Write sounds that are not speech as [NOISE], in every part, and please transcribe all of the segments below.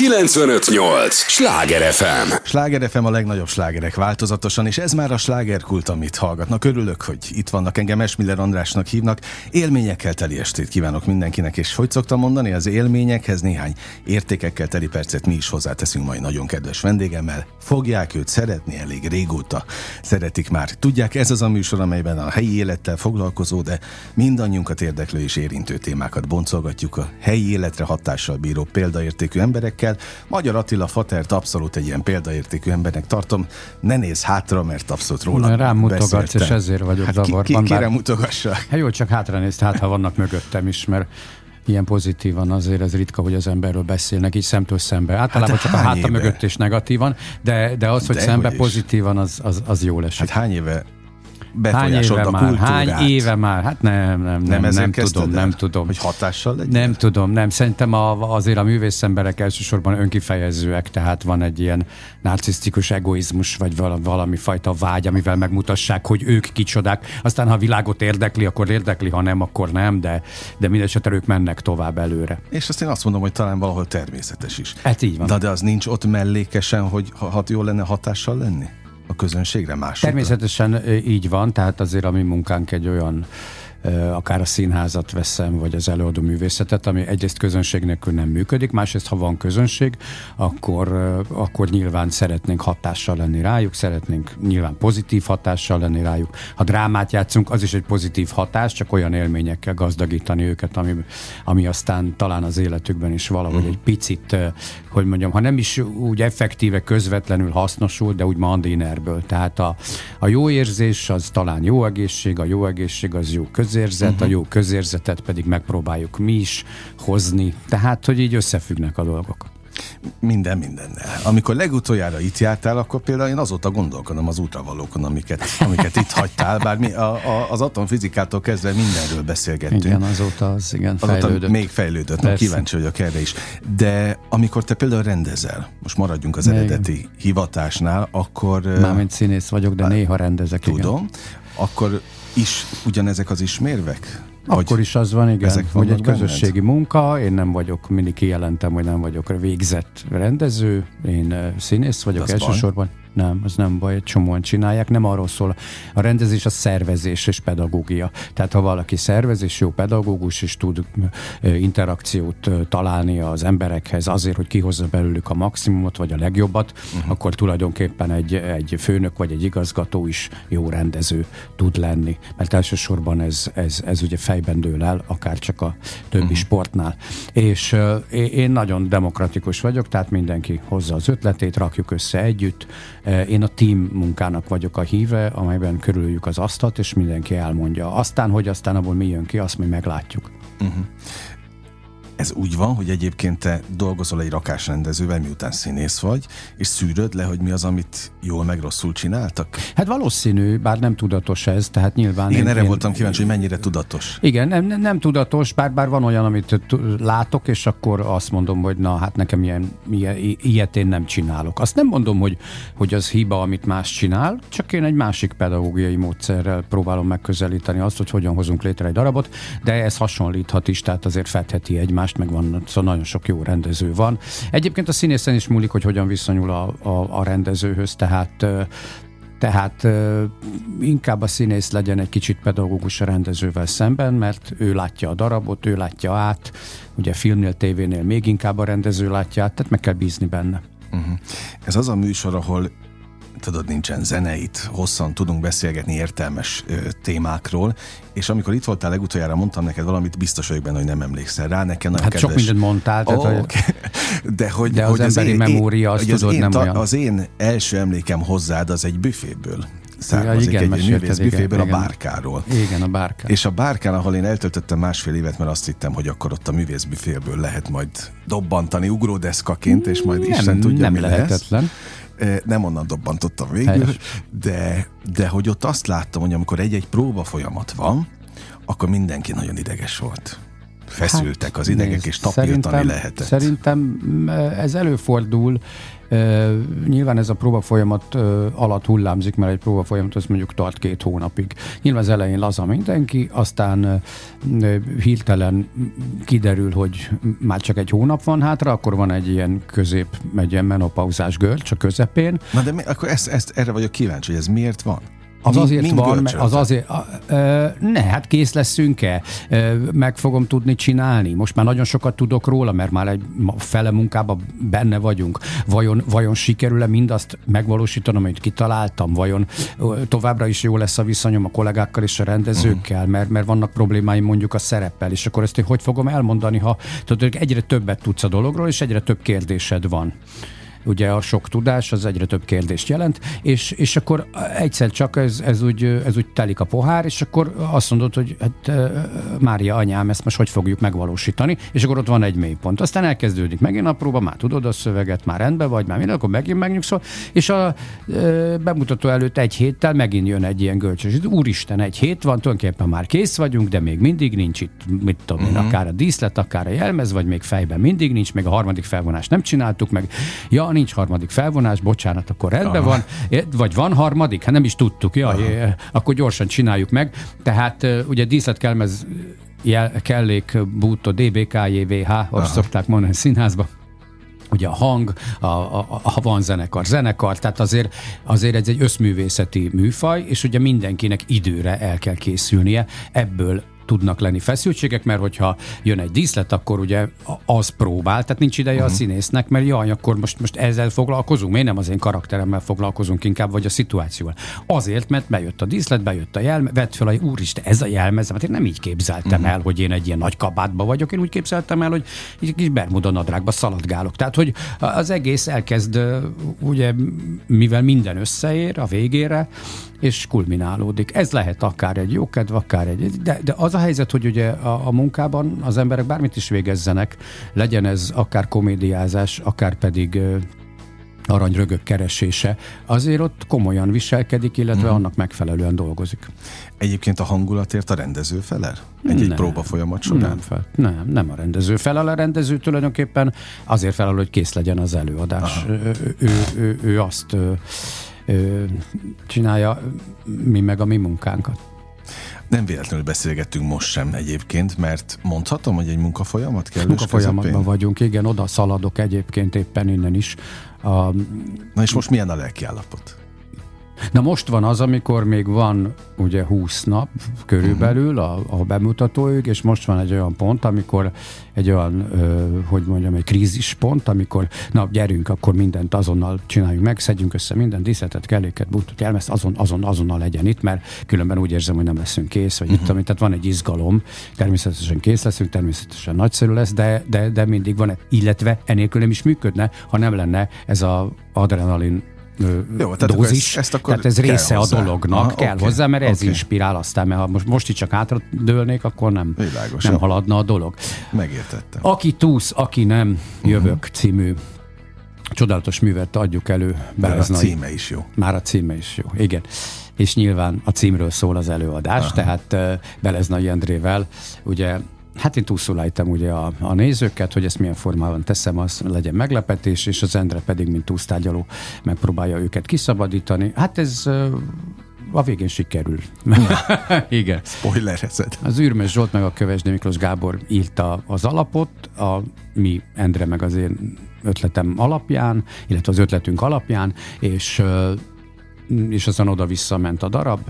958! Sláger FM! Sláger FM a legnagyobb slágerek változatosan, és ez már a slágerkult, amit hallgatnak. Örülök, hogy itt vannak, engem Esmiller Andrásnak hívnak. Élményekkel teli estét kívánok mindenkinek, és hogy szoktam mondani, az élményekhez néhány értékekkel teli percet mi is hozzáteszünk majd nagyon kedves vendégemmel. Fogják őt szeretni elég régóta. Szeretik már. Tudják, ez az a műsor, amelyben a helyi élettel foglalkozó, de mindannyiunkat érdeklő és érintő témákat boncolgatjuk a helyi életre hatással bíró példaértékű emberekkel. Magyar Attila Fatert abszolút egy ilyen példaértékű embernek tartom. Ne néz hátra, mert abszolút róla Na, Rám mutogatsz, beszéltem. és ezért vagyok hát zavarban. Ki, ki, kérem bár- mutogassa. Hát jó, csak hátra nézd, hát ha vannak mögöttem is, mert ilyen pozitívan azért ez ritka, hogy az emberről beszélnek, így szemtől szembe. Általában Hát csak a háta éve? mögött is negatívan, de, de az, hogy Dehogy szembe is. pozitívan, az, az, az jól esik. Hát hány éve befolyásolt a már? kultúrát? Hány éve már? Hát nem, nem, nem, Nem, nem, nem tudom, el? nem tudom. Hogy hatással legyen? Nem tudom, nem. Szerintem a, azért a művész emberek elsősorban önkifejezőek, tehát van egy ilyen narcisztikus egoizmus, vagy valami, fajta vágy, amivel megmutassák, hogy ők kicsodák. Aztán, ha a világot érdekli, akkor érdekli, ha nem, akkor nem, de, de mindesetre ők mennek tovább előre. És azt én azt mondom, hogy talán valahol természetes is. Hát így van. De, de az nincs ott mellékesen, hogy ha, ha jó lenne hatással lenni? A közönségre másokra? Természetesen így van, tehát azért a mi munkánk egy olyan akár a színházat veszem, vagy az előadó művészetet, ami egyrészt közönség nélkül nem működik, másrészt ha van közönség, akkor, akkor nyilván szeretnénk hatással lenni rájuk, szeretnénk nyilván pozitív hatással lenni rájuk. Ha drámát játszunk, az is egy pozitív hatás, csak olyan élményekkel gazdagítani őket, ami, ami aztán talán az életükben is valahogy egy picit, hogy mondjam, ha nem is úgy effektíve, közvetlenül hasznosul, de úgy mandinerből. Tehát a, a jó érzés az talán jó egészség, a jó egészség az jó közérzet, uh-huh. a jó közérzetet pedig megpróbáljuk mi is hozni. Tehát, hogy így összefüggnek a dolgok. Minden mindennel. Amikor legutoljára itt jártál, akkor például én azóta gondolkodom az útravalókon, amiket, amiket itt hagytál, bár mi a, a, az atomfizikától kezdve mindenről beszélgettünk. Igen, azóta az igen Azóta fejlődött. még fejlődött, Persze. kíváncsi vagyok erre is. De amikor te például rendezel, most maradjunk az Igen. eredeti hivatásnál, akkor... Mármint színész vagyok, de néha rendezek. igen. Tudom, akkor is ugyanezek az ismérvek? Akkor is az van, igen, ezek hogy egy közösségi munka, én nem vagyok, mindig kijelentem, hogy nem vagyok végzett rendező, én színész vagyok az baj? Nem, az nem baj, egy csomóan csinálják, nem arról szól. A rendezés a szervezés és pedagógia. Tehát ha valaki szervez és jó pedagógus, és tud interakciót találni az emberekhez azért, hogy kihozza belőlük a maximumot, vagy a legjobbat, uh-huh. akkor tulajdonképpen egy, egy főnök vagy egy igazgató is jó rendező tud lenni. Mert elsősorban ez, ez, ez ugye fejben dől el, akár csak a többi uh-huh. sportnál. És én én nagyon demokratikus vagyok, tehát mindenki hozza az ötletét, rakjuk össze együtt. Ö, Én a team munkának vagyok a híve, amelyben körüljük az asztalt, és mindenki elmondja. Aztán, hogy aztán abból mi jön ki, azt mi meglátjuk. Ez úgy van, hogy egyébként te dolgozol egy rakásrendezővel, miután színész vagy, és szűröd le, hogy mi az, amit jól meg rosszul csináltak? Hát valószínű, bár nem tudatos ez, tehát nyilván... Igen, én- erre én- voltam kíváncsi, hogy mennyire tudatos. Igen, nem, nem, nem tudatos, bár, bár van olyan, amit látok, és akkor azt mondom, hogy na, hát nekem ilyen, ilyen, ilyet én nem csinálok. Azt nem mondom, hogy, hogy az hiba, amit más csinál, csak én egy másik pedagógiai módszerrel próbálom megközelíteni azt, hogy hogyan hozunk létre egy darabot, de ez hasonlíthat is, tehát azért fedheti egymást, meg van, szóval nagyon sok jó rendező van. Egyébként a színészen is múlik, hogy hogyan viszonyul a, a, a rendezőhöz, tehát tehát inkább a színész legyen egy kicsit pedagógus a rendezővel szemben, mert ő látja a darabot, ő látja át, ugye filmnél, tévénél még inkább a rendező látja át, tehát meg kell bízni benne. Ez az a műsor, ahol tudod, nincsen zeneit, hosszan tudunk beszélgetni értelmes ö, témákról, és amikor itt voltál legutoljára, mondtam neked valamit, biztos vagyok benne, hogy nem emlékszel rá, nekem nagyon Hát sok kedves. mindent mondtál, tehát, hogy- oké. [LAUGHS] De hogy, De az hogy emberi memória, azt hogy az tudod, én, nem olyan. Az én első emlékem hozzád az egy büféből származik, igen, egy mesélted, művész igen, büféből, a bárkáról. Igen, a bárkán. És a bárkán, ahol én eltöltöttem másfél évet, mert azt hittem, hogy akkor ott a művészbüféből lehet majd dobbantani ugródeszkaként, és majd Isten nem, tudja, nem mi lesz. lehetetlen. Eh, Nem onnan dobbantottam végül, Helyes. de, de hogy ott azt láttam, hogy amikor egy-egy próba folyamat van, akkor mindenki nagyon ideges volt. Feszültek az idegek, nézd, és tapintani lehetett. Szerintem ez előfordul, nyilván ez a próba folyamat alatt hullámzik, mert egy próba folyamat az mondjuk tart két hónapig. Nyilván az elején laza mindenki, aztán hirtelen kiderül, hogy már csak egy hónap van hátra, akkor van egy ilyen közép, egy ilyen menopauzás görcs a közepén. Na de mi, akkor ezt, ezt, erre vagyok kíváncsi, hogy ez miért van? Az Mi, azért van, mert az azért, ö, ne, hát kész leszünk-e, ö, meg fogom tudni csinálni. Most már nagyon sokat tudok róla, mert már egy fele munkában benne vagyunk. Vajon, vajon sikerül-e mindazt megvalósítanom, amit kitaláltam? Vajon ö, továbbra is jó lesz a viszonyom a kollégákkal és a rendezőkkel, mert, mert vannak problémáim mondjuk a szereppel, és akkor ezt hogy fogom elmondani, ha tudod, egyre többet tudsz a dologról, és egyre több kérdésed van ugye a sok tudás az egyre több kérdést jelent, és, és akkor egyszer csak ez, ez, úgy, ez úgy telik a pohár, és akkor azt mondod, hogy hát Mária anyám, ezt most hogy fogjuk megvalósítani, és akkor ott van egy mélypont. Aztán elkezdődik megint a próba, már tudod a szöveget, már rendben vagy, már minden, akkor megint megnyugszol, és a bemutató előtt egy héttel megint jön egy ilyen gölcsös. Úristen, egy hét van, tulajdonképpen már kész vagyunk, de még mindig nincs itt, mit tudom én, uh-huh. akár a díszlet, akár a jelmez, vagy még fejben mindig nincs, még a harmadik felvonást nem csináltuk meg. Ja, nincs harmadik felvonás, bocsánat, akkor rendben Aha. van, vagy van harmadik, hát nem is tudtuk, ja, akkor gyorsan csináljuk meg. Tehát ugye díszletkelmez jel, kellék, bútó, DBKJVH, azt szokták mondani színházba, ugye a hang, a, a, a, van zenekar, zenekar, tehát azért, azért ez egy összművészeti műfaj, és ugye mindenkinek időre el kell készülnie, ebből tudnak lenni feszültségek, mert hogyha jön egy díszlet, akkor ugye az próbál, tehát nincs ideje uh-huh. a mhm. színésznek, mert jaj, akkor most, most ezzel foglalkozunk, miért nem az én karakteremmel foglalkozunk inkább, vagy a szituációval. Azért, mert bejött a díszlet, bejött a jelme, vett fel, hogy úristen, ez a jelmezem, hát én nem így képzeltem uh-huh. el, hogy én egy ilyen nagy kabátba vagyok, én úgy képzeltem el, hogy egy kis bermuda nadrágba szaladgálok. Tehát, hogy az egész elkezd, ugye, mivel minden összeér a végére, és kulminálódik. Ez lehet akár egy jókedv, akár egy... De, de az a helyzet, hogy ugye a, a munkában az emberek bármit is végezzenek, legyen ez akár komédiázás, akár pedig aranyrögök keresése, azért ott komolyan viselkedik, illetve mm. annak megfelelően dolgozik. Egyébként a hangulatért a rendező felel? Egy-egy nem, próba folyamat során? Nem, fel, nem, nem a rendező felel. A rendező tulajdonképpen azért felel, hogy kész legyen az előadás. Ő, ő, ő, ő azt csinálja, mi meg a mi munkánkat. Nem véletlenül beszélgettünk most sem egyébként, mert mondhatom, hogy egy munkafolyamat kell. Munkafolyamatban közepén? vagyunk, igen, oda szaladok egyébként éppen innen is. A, Na és most milyen a lelki állapot? Na most van az, amikor még van ugye 20 nap körülbelül a, a bemutatóig, és most van egy olyan pont, amikor egy olyan, ö, hogy mondjam, egy krízispont, amikor na gyerünk, akkor mindent azonnal csináljuk meg, szedjünk össze minden díszletet, kelléket, bútot, jelmezt, azon, azon, azonnal legyen itt, mert különben úgy érzem, hogy nem leszünk kész, vagy uh-huh. itt, amit, tehát van egy izgalom, természetesen kész leszünk, természetesen nagyszerű lesz, de, de, de mindig van, illetve enélkül nem is működne, ha nem lenne ez a adrenalin Jó, tehát dózis. Ezt, ezt akkor tehát ez része hozzá. a dolognak, Aha, kell okay, hozzá, mert okay. ez inspirál aztán, mert ha most, most itt csak dőlnék, akkor nem, Világos, nem haladna a dolog. Megértettem. Aki túsz, aki nem, jövök uh-huh. című csodálatos művet adjuk elő. Már a címe is jó. Már a címe is jó, igen. És nyilván a címről szól az előadás, Aha. tehát Beleznai Endrével ugye Hát én túlszuláltam ugye a, a nézőket, hogy ezt milyen formában teszem, az legyen meglepetés, és az Endre pedig, mint túlsztárgyaló, megpróbálja őket kiszabadítani. Hát ez a végén sikerül. [LAUGHS] Igen. Spoilerezed. Az űrmes Zsolt meg a Kövesdi Miklós Gábor írta az alapot, a mi Endre meg az én ötletem alapján, illetve az ötletünk alapján, és és aztán oda-vissza ment a darab,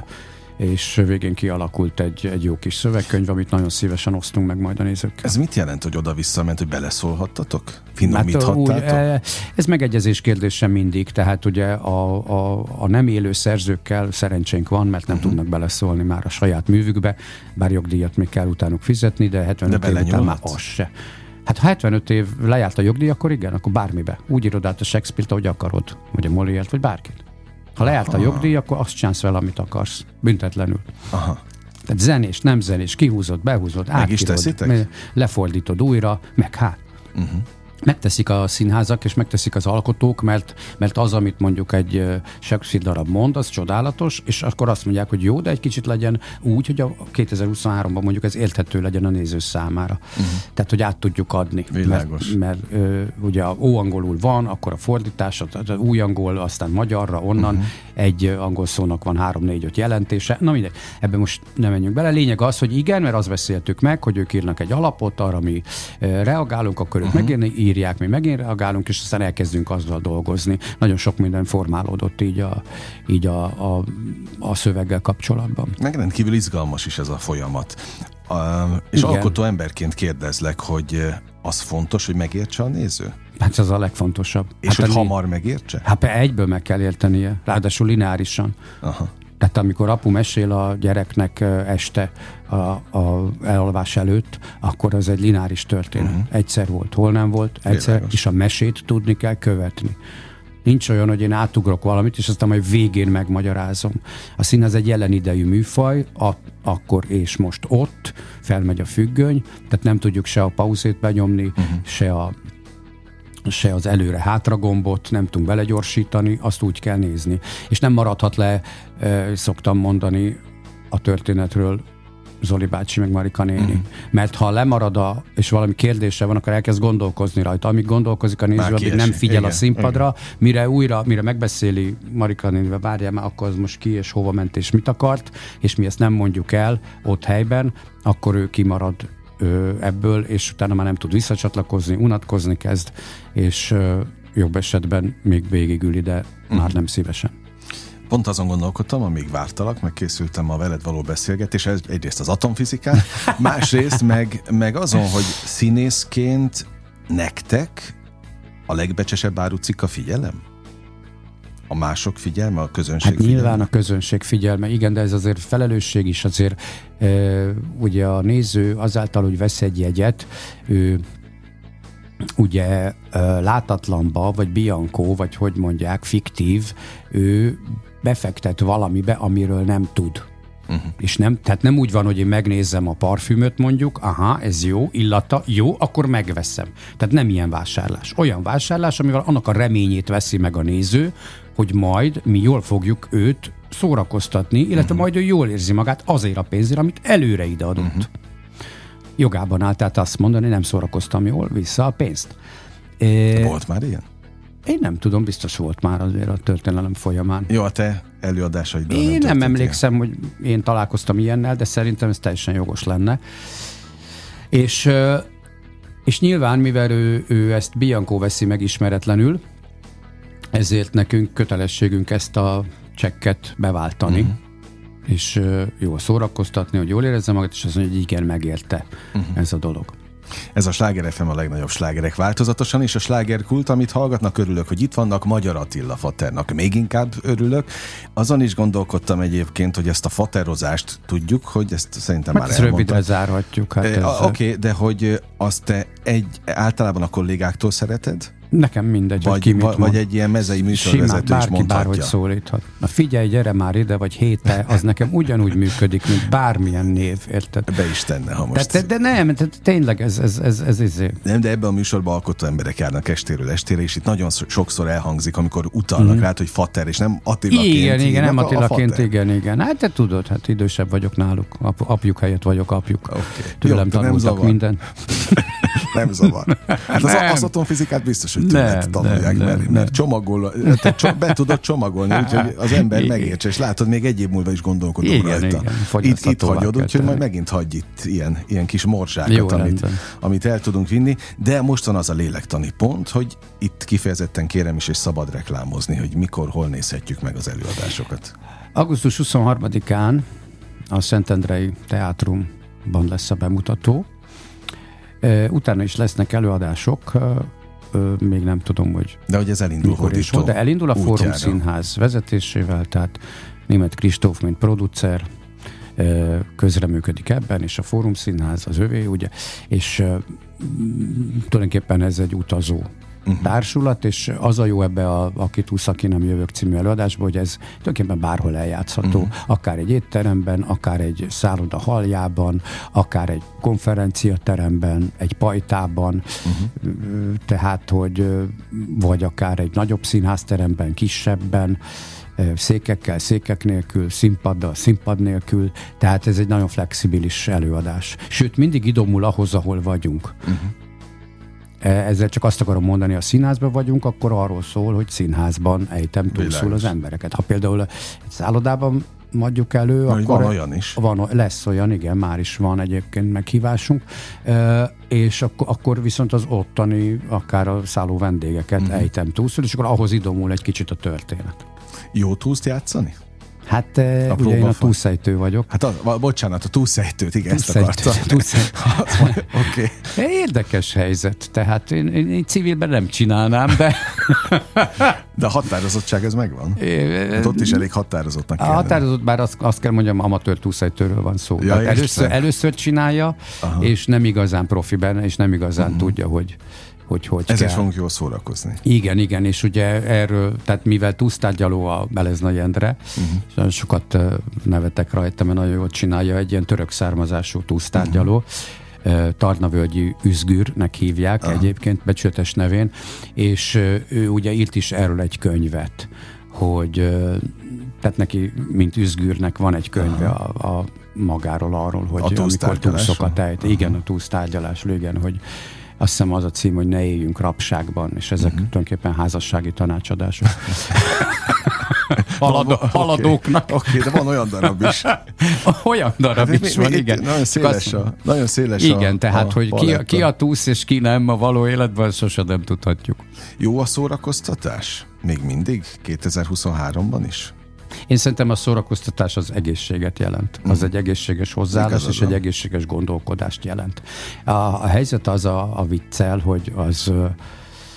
és végén kialakult egy, egy jó kis szövegkönyv, amit nagyon szívesen osztunk meg majd a nézőkkel. Ez mit jelent, hogy oda-visszament, hogy beleszólhattatok? Finomíthattátok? Hát, ez megegyezés kérdése mindig, tehát ugye a, a, a nem élő szerzőkkel szerencsénk van, mert nem uh-huh. tudnak beleszólni már a saját művükbe, bár jogdíjat még kell utánuk fizetni, de 75 de év után már az se. Hát ha 75 év lejárt a jogdíj, akkor igen, akkor bármibe. Úgy írod át a Shakespeare-t, ahogy akarod, vagy a Molière-t, vagy bárkit. Ha lejárt a jogdíj, akkor azt csinálsz vele, amit akarsz. Büntetlenül. Aha. Tehát zenés, nem zenés, kihúzod, behúzod, meg is teszitek? lefordítod újra, meg hát. Uh-huh. Megteszik a színházak, és megteszik az alkotók, mert, mert az, amit mondjuk egy Shakespeare darab mond, az csodálatos, és akkor azt mondják, hogy jó, de egy kicsit legyen úgy, hogy a 2023-ban mondjuk ez érthető legyen a néző számára. Uh-huh. Tehát, hogy át tudjuk adni. Világos. Mert, mert ö, ugye óangolul van, akkor a fordítás, az új angol, aztán magyarra, onnan uh-huh. egy angol szónak van három, négy, öt jelentése. Na mindegy, ebben most nem menjünk bele. Lényeg az, hogy igen, mert azt beszéltük meg, hogy ők írnak egy alapot, arra mi reagálunk, akkor ők uh-huh. megírni, írják, mi megint reagálunk, és aztán elkezdünk azzal dolgozni. Nagyon sok minden formálódott így a, így a, a, a szöveggel kapcsolatban. Meg rendkívül izgalmas is ez a folyamat. Uh, és Igen. alkotó emberként kérdezlek, hogy az fontos, hogy megértse a néző? Hát ez a legfontosabb. És hát hogy a, hamar megértse? Hát egyből meg kell értenie, ráadásul lineárisan. Aha. Tehát amikor apu mesél a gyereknek este a, a elalvás előtt, akkor az egy lineáris történet. Uh-huh. Egyszer volt, hol nem volt, egyszer, Világos. és a mesét tudni kell követni. Nincs olyan, hogy én átugrok valamit, és aztán majd végén megmagyarázom. A szín az egy jelen idejű műfaj, a, akkor és most ott, felmegy a függöny, tehát nem tudjuk se a pauzét benyomni, uh-huh. se a se az előre-hátra gombot, nem tudunk belegyorsítani, azt úgy kell nézni. És nem maradhat le, szoktam mondani a történetről, Zoli bácsi, meg Marika néni. Mm. Mert ha lemarad a, és valami kérdése van, akkor elkezd gondolkozni rajta. Amíg gondolkozik a néző, addig nem figyel igen, a színpadra, igen. mire újra, mire megbeszéli Marika nénivel, várjál már, akkor az most ki és hova ment és mit akart, és mi ezt nem mondjuk el ott helyben, akkor ő kimarad ebből, és utána már nem tud visszacsatlakozni, unatkozni kezd, és jobb esetben még végigül de uh-huh. már nem szívesen. Pont azon gondolkodtam, amíg vártalak, meg készültem a veled való beszélgetéshez, egyrészt az atomfizikán, [LAUGHS] másrészt meg, meg azon, hogy színészként nektek a legbecsesebb árucik a figyelem? A mások figyelme, a közönség hát figyelme? nyilván a közönség figyelme, igen, de ez azért felelősség is, azért e, ugye a néző azáltal, hogy vesz egy jegyet, ő ugye látatlanba, vagy Bianco, vagy hogy mondják, fiktív, ő befektet valamibe, amiről nem tud. Uh-huh. És nem, tehát nem úgy van, hogy én megnézem a parfümöt mondjuk, aha, ez jó, illata, jó, akkor megveszem. Tehát nem ilyen vásárlás. Olyan vásárlás, amivel annak a reményét veszi meg a néző, hogy majd mi jól fogjuk őt szórakoztatni, illetve uh-huh. majd ő jól érzi magát azért a pénzért, amit előre ideadott. Uh-huh. Jogában áll tehát azt mondani, nem szórakoztam jól, vissza a pénzt. Volt már ilyen? Én nem tudom, biztos volt már azért a történelem folyamán. Jó, a te előadásaid. Én nem, nem emlékszem, hogy én találkoztam ilyennel, de szerintem ez teljesen jogos lenne. És, és nyilván, mivel ő, ő ezt Bianco veszi meg ismeretlenül, ezért nekünk kötelességünk ezt a csekket beváltani. Uh-huh és jól szórakoztatni, hogy jól érezze magát, és azt mondja, hogy igen, megérte uh-huh. ez a dolog. Ez a Sláger FM a legnagyobb slágerek változatosan, és a slágerkult, amit hallgatnak, örülök, hogy itt vannak, Magyar Attila Faternak még inkább örülök. Azon is gondolkodtam egyébként, hogy ezt a faterozást tudjuk, hogy ezt szerintem hát már elmondtam. rövidre zárhatjuk. Hát e, Oké, okay, de hogy azt te egy, általában a kollégáktól szereted? Nekem mindegy, vagy, ki mit vagy mond. egy ilyen mezei műsorvezető Simán, is mondhatja. bárhogy szólíthat. Na figyelj, gyere már ide, vagy héte, az nekem ugyanúgy működik, mint bármilyen név, érted? Be is tenne, ha most. De, de, de nem, de tényleg ez, ez, ez, ez, ez Nem, de ebben a műsorban alkotó emberek járnak estéről estére, és itt nagyon sokszor elhangzik, amikor utalnak mm. rá, hogy fater, és nem Attilaként. Igen, igen, nem Attilaként, igen, igen. Hát te tudod, hát idősebb vagyok náluk, Ap, apjuk helyett vagyok apjuk. Okay. Tőlem Jó, tanultak nem minden. [LAUGHS] nem zavar. [LAUGHS] Hát az, az atomfizikát biztos, hogy tőled tanulják, nem, mert, nem. mert csomagol, be tudod csomagolni, [LAUGHS] úgyhogy az ember megértse, és látod, még egy év múlva is gondolkodom igen, rajta. Igen, itt, itt hagyod, úgyhogy majd megint hagyj itt ilyen, ilyen kis morzsákat, Jó, amit, amit el tudunk vinni, de most van az a lélektani pont, hogy itt kifejezetten kérem is, és szabad reklámozni, hogy mikor, hol nézhetjük meg az előadásokat. Augusztus 23-án a Szentendrei Teátrumban lesz a bemutató, Utána is lesznek előadások, még nem tudom, hogy De hogy ez elindul mikor is De elindul a útjára. Fórum Színház vezetésével, tehát német Kristóf, mint producer, közreműködik ebben, és a Fórum Színház az övé, ugye, és tulajdonképpen ez egy utazó uh-huh. társulat, és az a jó ebbe a Aki túsz, aki nem jövök című előadásban, hogy ez tulajdonképpen bárhol eljátszható, uh-huh. akár egy étteremben, akár egy szálloda haljában, akár egy konferenciateremben, egy pajtában, uh-huh. tehát, hogy vagy akár egy nagyobb színházteremben, kisebben, székekkel, székek nélkül, színpaddal, színpad nélkül, tehát ez egy nagyon flexibilis előadás. Sőt, mindig idomul ahhoz, ahol vagyunk. Uh-huh. Ezzel csak azt akarom mondani, ha színházban vagyunk, akkor arról szól, hogy színházban ejtem túlszul az embereket. Ha például egy szállodában adjuk elő, Majd akkor... Van olyan is. Van, lesz olyan, igen, már is van egyébként meghívásunk, e, és akkor, akkor viszont az ottani, akár a szálló vendégeket uh-huh. ejtem túlszul, és akkor ahhoz idomul egy kicsit a történet. Jó túlszt játszani? Hát a ugye én a túlszejtő vagyok. Hát a, bocsánat, a túlszejtőt, igen, túlszejtő, ezt akartam. Túlszejtő. [LAUGHS] Oké. okay. Érdekes helyzet, tehát én, én, én civilben nem csinálnám, de... [LAUGHS] de a határozottság ez megvan? É, hát ott is elég határozottnak kell. A határozott, bár azt, azt kell mondjam, amatőr túlszejtőről van szó. Ja, először, először csinálja, Aha. és nem igazán profiben, és nem igazán uh-huh. tudja, hogy hogy hogy Ezzel kell. fogunk jól szórakozni. Igen, igen, és ugye erről, tehát mivel túsztárgyaló a Belezna Jendre, uh-huh. sokat nevetek rajta, mert nagyon jól csinálja, egy ilyen török származású túsztárgyaló, uh-huh. Tarnavölgyi Üzgürnek hívják Aha. egyébként becsületes nevén, és ő ugye írt is erről egy könyvet, hogy tehát neki, mint üzgűrnek van egy könyve a, a magáról arról, hogy a amikor túszokat ejt. Igen, a túsztárgyalás, igen, hogy azt hiszem az a cím, hogy ne éljünk rabságban, és ezek uh-huh. tulajdonképpen házassági tanácsadások. [LAUGHS] Haladó, okay. haladóknak. Oké, okay, de van olyan darab is. [LAUGHS] olyan darab hát, is mi, van, mi, igen. Nagyon széles a, nagyon széles Igen, a, tehát, a hogy ki, ki a túsz és ki nem a való életben, sosem nem tudhatjuk. Jó a szórakoztatás? Még mindig? 2023-ban is? Én szerintem a szórakoztatás az egészséget jelent. Az mm. egy egészséges hozzáállás és egy egészséges gondolkodást jelent. A, a helyzet az a, a viccel, hogy az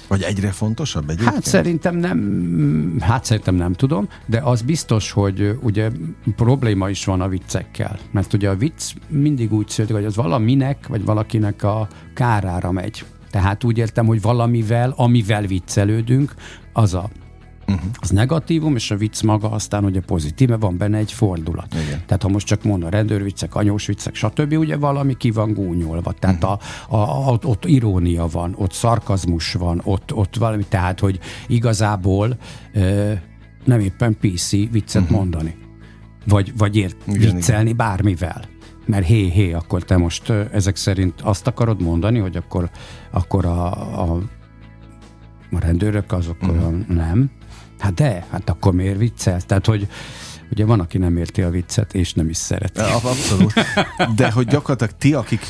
vagy egyre fontosabb egyébként? Hát szerintem nem, hát szerintem nem tudom, de az biztos, hogy ugye probléma is van a viccekkel. Mert ugye a vicc mindig úgy születik, hogy az valaminek, vagy valakinek a kárára megy. Tehát úgy értem, hogy valamivel, amivel viccelődünk, az a Uh-huh. Az negatívum, és a vicc maga aztán ugye pozitív, mert van benne egy fordulat. Igen. Tehát ha most csak mondom, rendőrviccek, anyós viccek, stb., ugye valami ki van gúnyolva. Tehát uh-huh. a, a, a, ott irónia van, ott szarkazmus van, ott, ott valami, tehát hogy igazából e, nem éppen PC viccet uh-huh. mondani. Vagy, vagy ért igen, viccelni igen. bármivel mert hé, hé, akkor te most ezek szerint azt akarod mondani, hogy akkor, akkor a, a, a rendőrök azok uh-huh. nem, Hát de, hát akkor miért viccel? Tehát, hogy ugye van, aki nem érti a viccet, és nem is szereti. Abszolút. De hogy gyakorlatilag ti, akik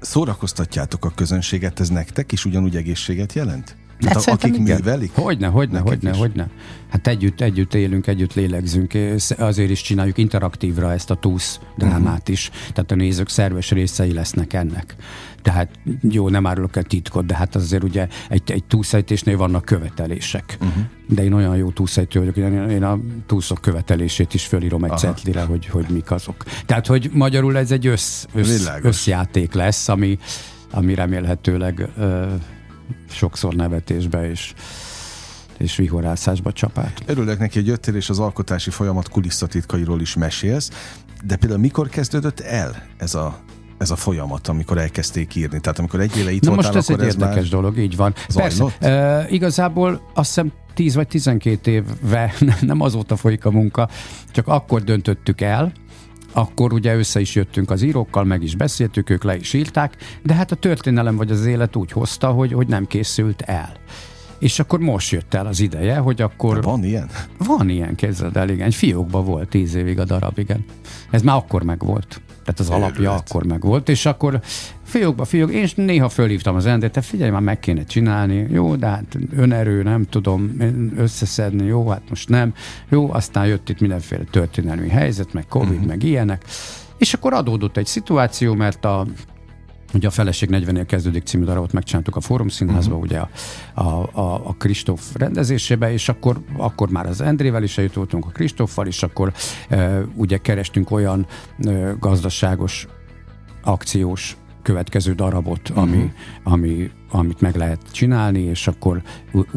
szórakoztatjátok a közönséget, ez nektek is ugyanúgy egészséget jelent? Hát hát akik igen. művelik? Hogyne, hogyne, hogyne, is. hogyne. Hát együtt, együtt élünk, együtt lélegzünk, azért is csináljuk interaktívra ezt a túsz drámát uh-huh. is, tehát a nézők szerves részei lesznek ennek. Tehát jó, nem árulok el titkot, de hát azért ugye egy, egy túlszejtésnél vannak követelések. Uh-huh. De én olyan jó túlszejtő vagyok, hogy én a túlszok követelését is fölírom egy cetlire, hogy, hogy mik azok. Tehát, hogy magyarul ez egy össz, össz, összjáték lesz, ami, ami remélhetőleg ö, sokszor nevetésbe és és vihorászásba csapát. Örülök neki, hogy jöttél, és az alkotási folyamat kulisszatitkairól is mesélsz, de például mikor kezdődött el ez a ez a folyamat, amikor elkezdték írni? Tehát amikor egy éve itt Na voltál, most ez egy érdekes dolog, így van. Zajlott? Persze, uh, igazából azt hiszem 10 vagy 12 éve [LAUGHS] nem azóta folyik a munka, csak akkor döntöttük el, akkor ugye össze is jöttünk az írókkal, meg is beszéltük, ők le is írták, de hát a történelem vagy az élet úgy hozta, hogy, hogy nem készült el. És akkor most jött el az ideje, hogy akkor... De van ilyen? Van ilyen, képzeld el, igen. Fiókba volt tíz évig a darab, igen. Ez már akkor meg volt. Tehát az Érület. alapja akkor meg volt, és akkor fiókba, fiók, én néha fölhívtam az endét, te figyelj, már meg kéne csinálni, jó, de hát önerő, nem tudom összeszedni, jó, hát most nem, jó, aztán jött itt mindenféle történelmi helyzet, meg Covid, uh-huh. meg ilyenek, és akkor adódott egy szituáció, mert a Ugye a Feleség 40-nél kezdődik című darabot megcsináltuk a Fórum Színházba, uh-huh. ugye a, a, a, a Kristóf rendezésébe, és akkor, akkor már az Endrével is eljutottunk a Kristóffal, és akkor e, ugye kerestünk olyan e, gazdaságos akciós következő darabot, ami, uh-huh. ami amit meg lehet csinálni, és akkor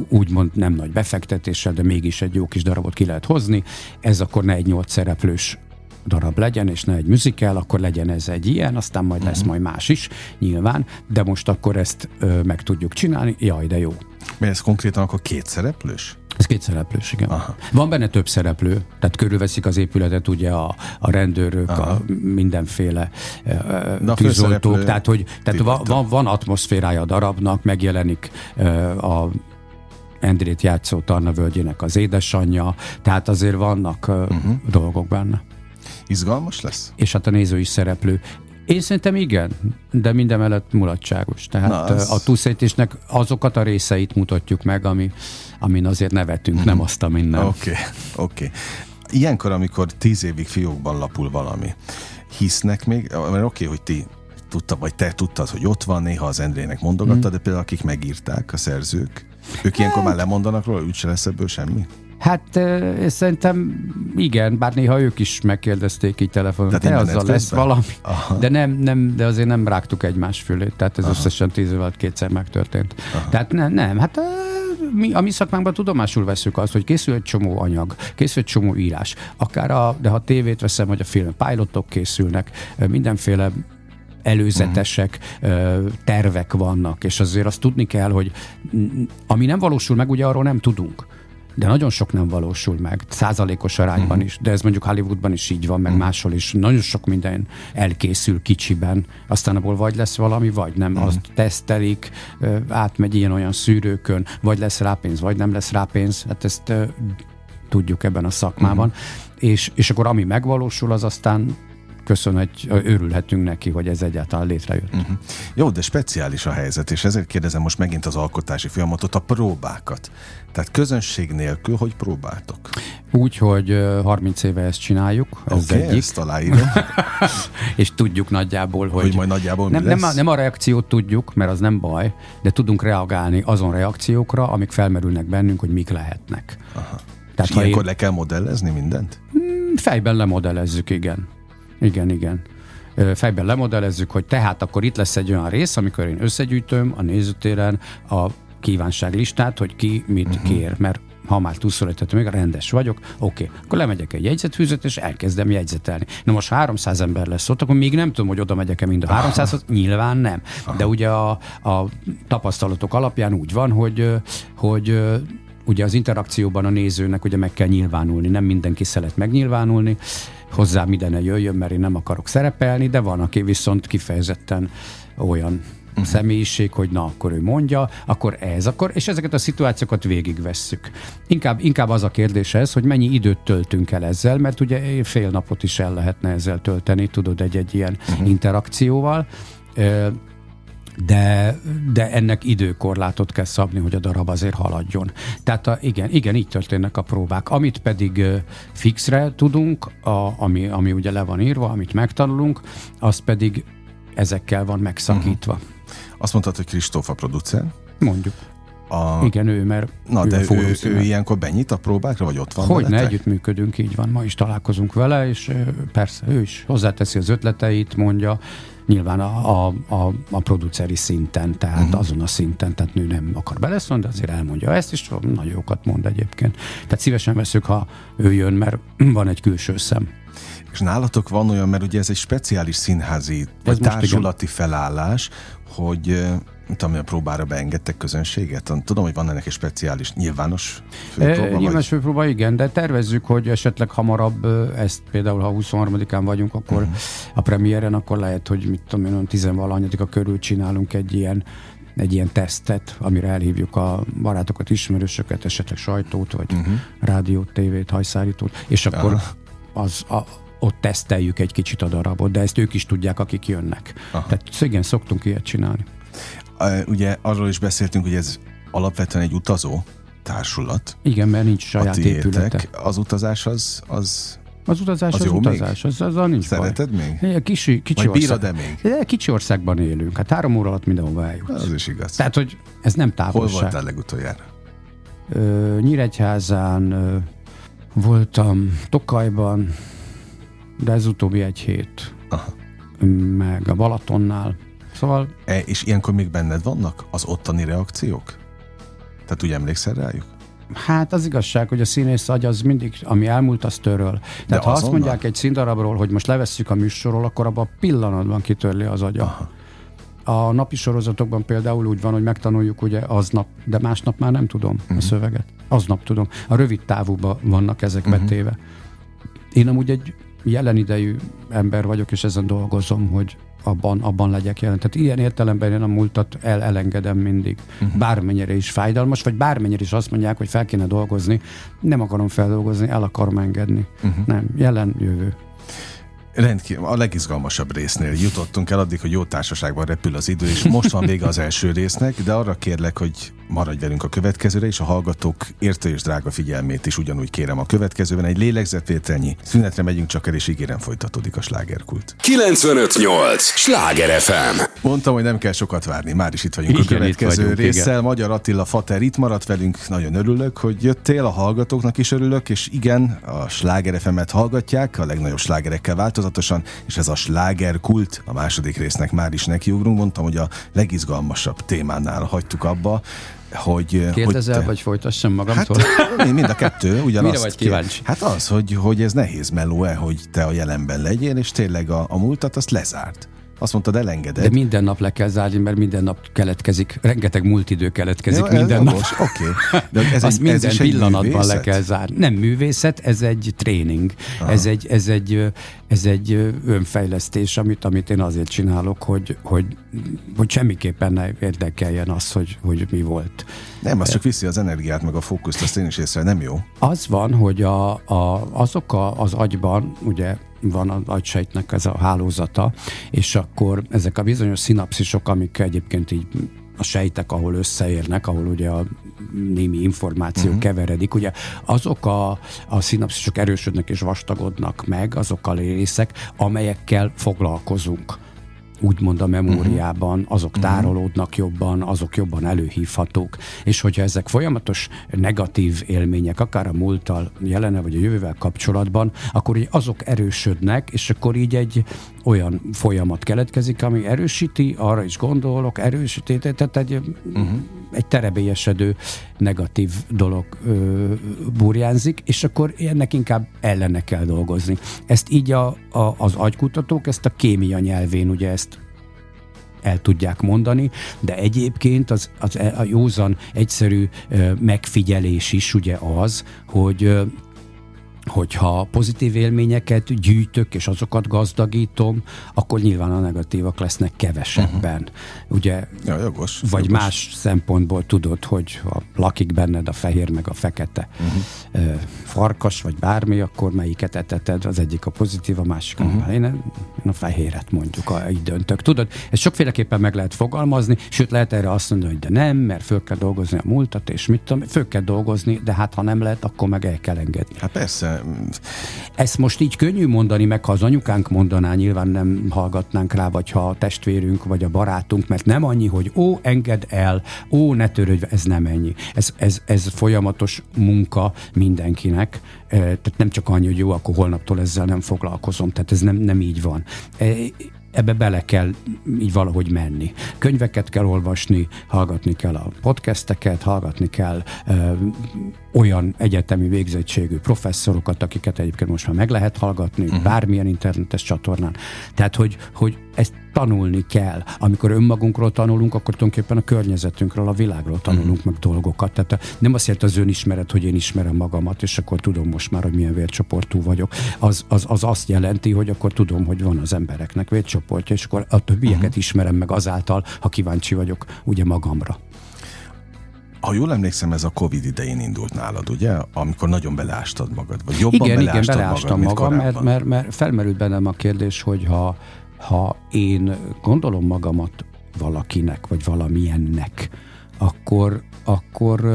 úgymond nem nagy befektetéssel, de mégis egy jó kis darabot ki lehet hozni. Ez akkor ne egy nyolc szereplős darab legyen, és ne egy musical, akkor legyen ez egy ilyen, aztán majd lesz uh-huh. majd más is, nyilván, de most akkor ezt ö, meg tudjuk csinálni, jaj, de jó. Mert ez konkrétan akkor két szereplős? Ez két szereplős, igen. Aha. Van benne több szereplő, tehát körülveszik az épületet ugye a, a rendőrök, Aha. a mindenféle uh, tűzoltók, tehát hogy tehát van, van, van atmoszférája a darabnak, megjelenik uh, a Endrét játszó Tarna völgyének az édesanyja, tehát azért vannak uh, uh-huh. dolgok benne. Izgalmas lesz? És hát a néző is szereplő. Én szerintem igen, de minden mellett mulatságos. Tehát Na, az... a túlszétésnek azokat a részeit mutatjuk meg, ami, amin azért nevetünk, hmm. nem azt, amin nem. Oké, okay, oké. Okay. Ilyenkor, amikor tíz évig fiókban lapul valami, hisznek még, mert oké, okay, hogy ti tudta, vagy te tudtad, hogy ott van, néha az Endrének mondogatta, hmm. de például akik megírták, a szerzők, ők ilyenkor már lemondanak róla, úgyse lesz ebből semmi? Hát szerintem igen, bár néha ők is megkérdezték így telefonon, te azzal lesz valami, Aha. de nem, nem, de azért nem rágtuk egymás fülét, tehát ez Aha. összesen tíz év alatt kétszer megtörtént. Aha. Tehát nem, nem, hát mi, a mi szakmánkban tudomásul veszük azt, hogy készül egy csomó anyag, készül egy csomó írás, akár a, de ha tévét veszem, vagy a film, pilotok készülnek, mindenféle előzetesek, uh-huh. tervek vannak, és azért azt tudni kell, hogy ami nem valósul meg, ugye arról nem tudunk de nagyon sok nem valósul meg, százalékos arányban uh-huh. is, de ez mondjuk Hollywoodban is így van, meg uh-huh. máshol is. Nagyon sok minden elkészül kicsiben, aztán abból vagy lesz valami, vagy nem. Uh-huh. Azt tesztelik, átmegy ilyen-olyan szűrőkön, vagy lesz rá pénz, vagy nem lesz rá pénz. Hát ezt tudjuk ebben a szakmában. Uh-huh. És, és akkor ami megvalósul, az aztán köszönhet, örülhetünk neki, hogy ez egyáltalán létrejött. Uh-huh. Jó, de speciális a helyzet, és ezért kérdezem most megint az alkotási folyamatot, a próbákat. Tehát közönség nélkül, hogy próbáltok? Úgy, hogy 30 éve ezt csináljuk, ez okay, egyik. ezt aláírom. [LAUGHS] és tudjuk nagyjából, hogy... Hogy majd nagyjából nem? Nem, a, nem a reakciót tudjuk, mert az nem baj, de tudunk reagálni azon reakciókra, amik felmerülnek bennünk, hogy mik lehetnek. Aha. Tehát, és ilyenkor én... le kell modellezni mindent? Hmm, fejben lemodellezzük, igen. Igen, igen. Fejben lemodellezzük, hogy tehát akkor itt lesz egy olyan rész, amikor én összegyűjtöm a nézőtéren a kívánságlistát, hogy ki mit uh-huh. kér, mert ha már túlszorítottam, még rendes vagyok, oké, okay. akkor lemegyek egy jegyzetfűzet, és elkezdem jegyzetelni. Na most 300 ember lesz ott, akkor még nem tudom, hogy oda megyek-e mind a 300 nyilván nem. Aha. De ugye a, a tapasztalatok alapján úgy van, hogy, hogy ugye az interakcióban a nézőnek ugye meg kell nyilvánulni, nem mindenki szeret megnyilvánulni, hozzám ide ne jöjjön, mert én nem akarok szerepelni, de van, aki viszont kifejezetten olyan uh-huh. személyiség, hogy na, akkor ő mondja, akkor ez, akkor, és ezeket a szituációkat végigvesszük. Inkább, inkább az a kérdés ez, hogy mennyi időt töltünk el ezzel, mert ugye fél napot is el lehetne ezzel tölteni, tudod, egy-egy ilyen uh-huh. interakcióval de, de ennek időkorlátot kell szabni, hogy a darab azért haladjon. Tehát a, igen, igen, így történnek a próbák. Amit pedig fixre tudunk, a, ami, ami ugye le van írva, amit megtanulunk, az pedig ezekkel van megszakítva. Uh-huh. Azt mondtad, hogy Kristófa producer? Mondjuk. A... Igen, ő, mert Na, ő de ő, ő ilyenkor benyit a próbákra, vagy ott van Hogy ne együttműködünk, így van. Ma is találkozunk vele, és persze ő is hozzáteszi az ötleteit, mondja, nyilván a, a, a, a produceri szinten, tehát uh-huh. azon a szinten, tehát nő nem akar beleszólni, de azért elmondja ezt, és nagyon jókat mond egyébként. Tehát szívesen veszük, ha ő jön, mert [CLEARS THROAT] van egy külső szem. És nálatok van olyan, mert ugye ez egy speciális színházi, vagy társulati felállás, hogy ami a próbára beengedtek közönséget? Tudom, hogy van ennek egy speciális nyilvános főpróba? E, nyilvános vagy? főpróba, igen, de tervezzük, hogy esetleg hamarabb ezt például, ha 23-án vagyunk, akkor uh-huh. a premiéren, akkor lehet, hogy mit tudom én, 10 a körül csinálunk egy ilyen egy ilyen tesztet, amire elhívjuk a barátokat, ismerősöket, esetleg sajtót, vagy uh-huh. rádiót, tévét, hajszárítót, és akkor uh-huh. az, a, ott teszteljük egy kicsit a darabot, de ezt ők is tudják, akik jönnek. Aha. Tehát igen, szoktunk ilyet csinálni. Ugye arról is beszéltünk, hogy ez alapvetően egy utazó társulat. Igen, mert nincs saját épülete. Az utazás az, az az utazás az, az jó utazás, még? az, az, az nincs Szereted baj. még? Kicsi, kicsi Vagy bírod-e még? Kicsi országban élünk, hát három óra alatt mindenhova eljutsz. Az is igaz. Tehát, hogy ez nem távolság. Hol voltál legutoljára? Ö, Nyíregyházán ö, voltam, Tokajban, de ez utóbbi egy hét. Aha. Meg a Balatonnál. Szóval... E, és ilyenkor még benned vannak az ottani reakciók? Tehát úgy emlékszel rájuk? Hát az igazság, hogy a színész agy az mindig, ami elmúlt, az töröl. Tehát De ha azonnal? azt mondják egy színdarabról, hogy most levesszük a műsorról, akkor abban a pillanatban kitörli az agya. Aha. A napi sorozatokban például úgy van, hogy megtanuljuk ugye aznap, de másnap már nem tudom uh-huh. a mhm. szöveget. Aznap tudom. A rövid távúban vannak ezek uh-huh. betéve. Én amúgy egy jelen idejű ember vagyok, és ezen dolgozom, hogy abban, abban legyek jelen. Tehát ilyen értelemben én a múltat el, elengedem mindig. Uh-huh. Bármennyire is fájdalmas, vagy bármennyire is azt mondják, hogy fel kéne dolgozni. Nem akarom feldolgozni, el akarom engedni. Uh-huh. Nem, jelen, jövő. Rendkívül, a legizgalmasabb résznél jutottunk el addig, hogy jó társaságban repül az idő, és most van vége az első résznek, de arra kérlek, hogy maradj velünk a következőre, és a hallgatók értő és drága figyelmét is ugyanúgy kérem a következőben. Egy lélegzetvételnyi szünetre megyünk csak el, és ígérem folytatódik a slágerkult. 958! Sláger FM! Mondtam, hogy nem kell sokat várni, már is itt vagyunk igen, a következő vagyunk, résszel. Igen. Magyar Attila Fater itt maradt velünk, nagyon örülök, hogy jöttél, a hallgatóknak is örülök, és igen, a Sláger FM-et hallgatják, a legnagyobb slágerekkel változatosan, és ez a slágerkult, a második résznek már is nekiugrunk. Mondtam, hogy a legizgalmasabb témánál hagytuk abba, hogy... Kérdezel, hogy vagy folytassam magamtól? Hát, mind a kettő, [LAUGHS] ugyanazt. Mire vagy kíváncsi? Hát az, hogy, hogy ez nehéz meló-e, hogy te a jelenben legyél, és tényleg a, a múltat azt lezárt. Azt mondtad, elengeded. De minden nap le kell zárni, mert minden nap keletkezik, rengeteg múltidő keletkezik ja, minden nap. Oké, okay. de ez [LAUGHS] Azt egy, minden ez pillanatban művészet? le kell zárni. Nem művészet, ez egy tréning. Ez egy, ez egy, ez egy önfejlesztés, amit, amit én azért csinálok, hogy, hogy, hogy semmiképpen ne érdekeljen az, hogy, hogy mi volt. Nem, az csak viszi az energiát, meg a fókuszt, azt én is észre, nem jó. Az van, hogy a, a, azok a, az agyban, ugye van az agysejtnek ez a hálózata, és akkor ezek a bizonyos szinapszisok, amik egyébként így a sejtek, ahol összeérnek, ahol ugye a némi információ uh-huh. keveredik, ugye azok a, a szinapszisok erősödnek és vastagodnak meg, azok a részek, amelyekkel foglalkozunk úgymond a memóriában, mhm. azok mhm. tárolódnak jobban, azok jobban előhívhatók, és hogyha ezek folyamatos negatív élmények, akár a múlttal, jelene vagy a jövővel kapcsolatban, akkor így azok erősödnek, és akkor így egy olyan folyamat keletkezik, ami erősíti, arra is gondolok, erősíti, tehát egy, uh-huh. Egy terebélyesedő negatív dolog ö, burjánzik, és akkor ennek inkább ellene kell dolgozni. Ezt így a, a, az agykutatók, ezt a kémia nyelvén ugye ezt el tudják mondani, de egyébként az, az a józan egyszerű megfigyelés is ugye az, hogy hogyha pozitív élményeket gyűjtök, és azokat gazdagítom, akkor nyilván a negatívak lesznek kevesebben. Uh-huh. Ugye, ja, jogos, vagy jogos. más szempontból tudod, hogy ha lakik benned a fehér meg a fekete uh-huh. farkas, vagy bármi, akkor melyiket eteted, az egyik a pozitív, a másik uh-huh. én, én a fehéret mondjuk, a, így döntök. Tudod, ezt sokféleképpen meg lehet fogalmazni, sőt lehet erre azt mondani, hogy de nem, mert föl kell dolgozni a múltat, és mit tudom, föl kell dolgozni, de hát ha nem lehet, akkor meg el kell engedni. Hát persze, ezt most így könnyű mondani, meg ha az anyukánk mondaná, nyilván nem hallgatnánk rá, vagy ha a testvérünk, vagy a barátunk, mert nem annyi, hogy ó, engedd el, ó, ne törődj, ez nem ennyi. Ez, ez, ez folyamatos munka mindenkinek, tehát nem csak annyi, hogy jó, akkor holnaptól ezzel nem foglalkozom, tehát ez nem, nem így van ebbe bele kell így valahogy menni. Könyveket kell olvasni, hallgatni kell a podcasteket, hallgatni kell ö, olyan egyetemi végzettségű professzorokat, akiket egyébként most már meg lehet hallgatni, uh-huh. bármilyen internetes csatornán. Tehát, hogy, hogy ezt tanulni kell. Amikor önmagunkról tanulunk, akkor tulajdonképpen a környezetünkről, a világról tanulunk uh-huh. meg dolgokat. Tehát nem azt jelenti az önismeret, hogy én ismerem magamat, és akkor tudom most már, hogy milyen vércsoportú vagyok. Az, az, az azt jelenti, hogy akkor tudom, hogy van az embereknek vércsoportja, és akkor a többieket uh-huh. ismerem meg azáltal, ha kíváncsi vagyok ugye magamra. Ha jól emlékszem, ez a Covid idején indult nálad, ugye? Amikor nagyon beleástad magad, vagy jobban igen, beleástad igen, beleástam magad, magam, mert, mert, mert felmerült bennem a kérdés, hogy ha, ha én gondolom magamat valakinek, vagy valamilyennek, akkor, akkor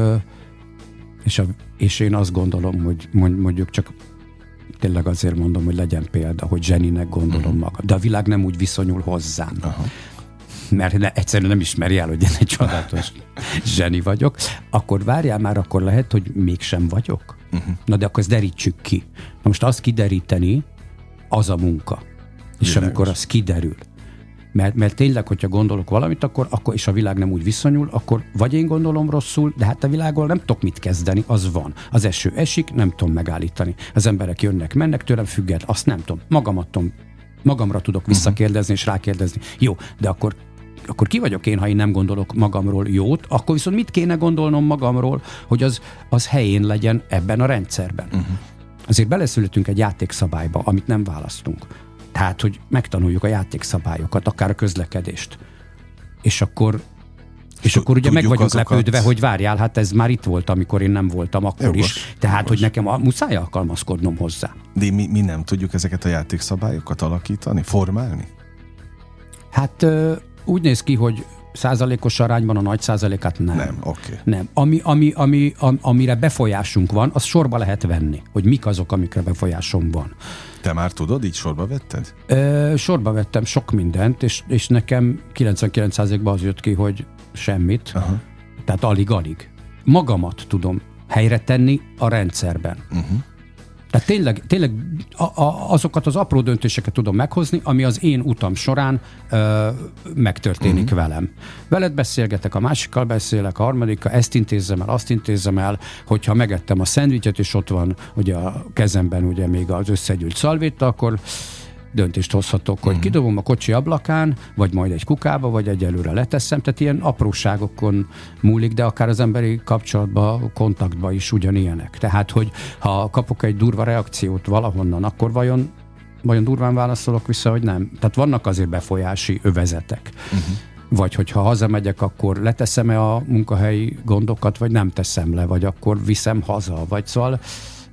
és, a, és én azt gondolom, hogy mondjuk csak tényleg azért mondom, hogy legyen példa, hogy zseninek gondolom uh-huh. magam. De a világ nem úgy viszonyul hozzám. Uh-huh mert ne, egyszerűen nem ismeri el, hogy én egy csodálatos zseni vagyok, akkor várjál már, akkor lehet, hogy mégsem vagyok? Uh-huh. Na de akkor ezt derítsük ki. Na most azt kideríteni, az a munka. És Világos. amikor az kiderül, Mert, mert tényleg, hogyha gondolok valamit, akkor, akkor és a világ nem úgy viszonyul, akkor vagy én gondolom rosszul, de hát a világgal nem tudok mit kezdeni, az van. Az eső esik, nem tudom megállítani. Az emberek jönnek, mennek tőlem függet, azt nem tudom. Magamat tudom, magamra tudok mhm. visszakérdezni és rákérdezni. Jó, de akkor akkor ki vagyok én, ha én nem gondolok magamról jót, akkor viszont mit kéne gondolnom magamról, hogy az, az helyén legyen ebben a rendszerben. Uh-huh. Azért beleszületünk egy játékszabályba, amit nem választunk. Tehát, hogy megtanuljuk a játékszabályokat, akár a közlekedést. És akkor és akkor ugye meg vagyunk azokat... lepődve, hogy várjál, hát ez már itt volt, amikor én nem voltam akkor jogos, is. Tehát, jogos. hogy nekem a, muszáj alkalmazkodnom hozzá. De mi, mi nem tudjuk ezeket a játékszabályokat alakítani, formálni? Hát úgy néz ki, hogy százalékos arányban a nagy százalékát nem. Nem, oké. Okay. Nem. Ami, ami, ami, am, amire befolyásunk van, az sorba lehet venni, hogy mik azok, amikre befolyásom van. Te már tudod, így sorba vetted? Ö, sorba vettem sok mindent, és, és nekem 99%-ban az jött ki, hogy semmit. Aha. Tehát alig-alig. Magamat tudom helyre tenni a rendszerben. Uh-huh. Tehát tényleg, tényleg a, a, azokat az apró döntéseket tudom meghozni, ami az én utam során ö, megtörténik uh-huh. velem. Veled beszélgetek, a másikkal beszélek, a harmadikkal, ezt intézzem el, azt intézzem el, hogyha megettem a szendvicset, és ott van ugye a kezemben ugye még az összegyűlt szalvétta, akkor döntést hozhatok, hogy uh-huh. kidobom a kocsi ablakán, vagy majd egy kukába, vagy egyelőre leteszem. Tehát ilyen apróságokon múlik, de akár az emberi kapcsolatban, kontaktban is ugyanilyenek. Tehát, hogy ha kapok egy durva reakciót valahonnan, akkor vajon vajon durván válaszolok vissza, hogy nem. Tehát vannak azért befolyási övezetek. Uh-huh. Vagy hogyha hazamegyek, akkor leteszem-e a munkahelyi gondokat, vagy nem teszem le, vagy akkor viszem haza, vagy szóval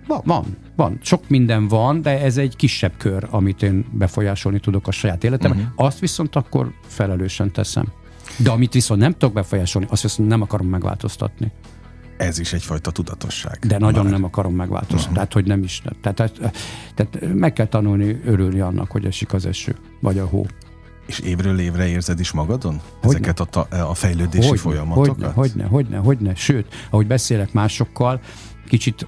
van, van, van. Sok minden van, de ez egy kisebb kör, amit én befolyásolni tudok a saját életemben. Uh-huh. Azt viszont akkor felelősen teszem. De amit viszont nem tudok befolyásolni, azt viszont nem akarom megváltoztatni. Ez is egyfajta tudatosság. De nagyon Már. nem akarom megváltoztatni. Uh-huh. Tehát, hogy nem is. Tehát, tehát, tehát meg kell tanulni, örülni annak, hogy esik az eső, vagy a hó. És évről évre érzed is magadon hogyne. ezeket a, a fejlődési hogyne, folyamatokat? Hogyne, hogyne, hogyne, hogyne. Sőt, ahogy beszélek másokkal, kicsit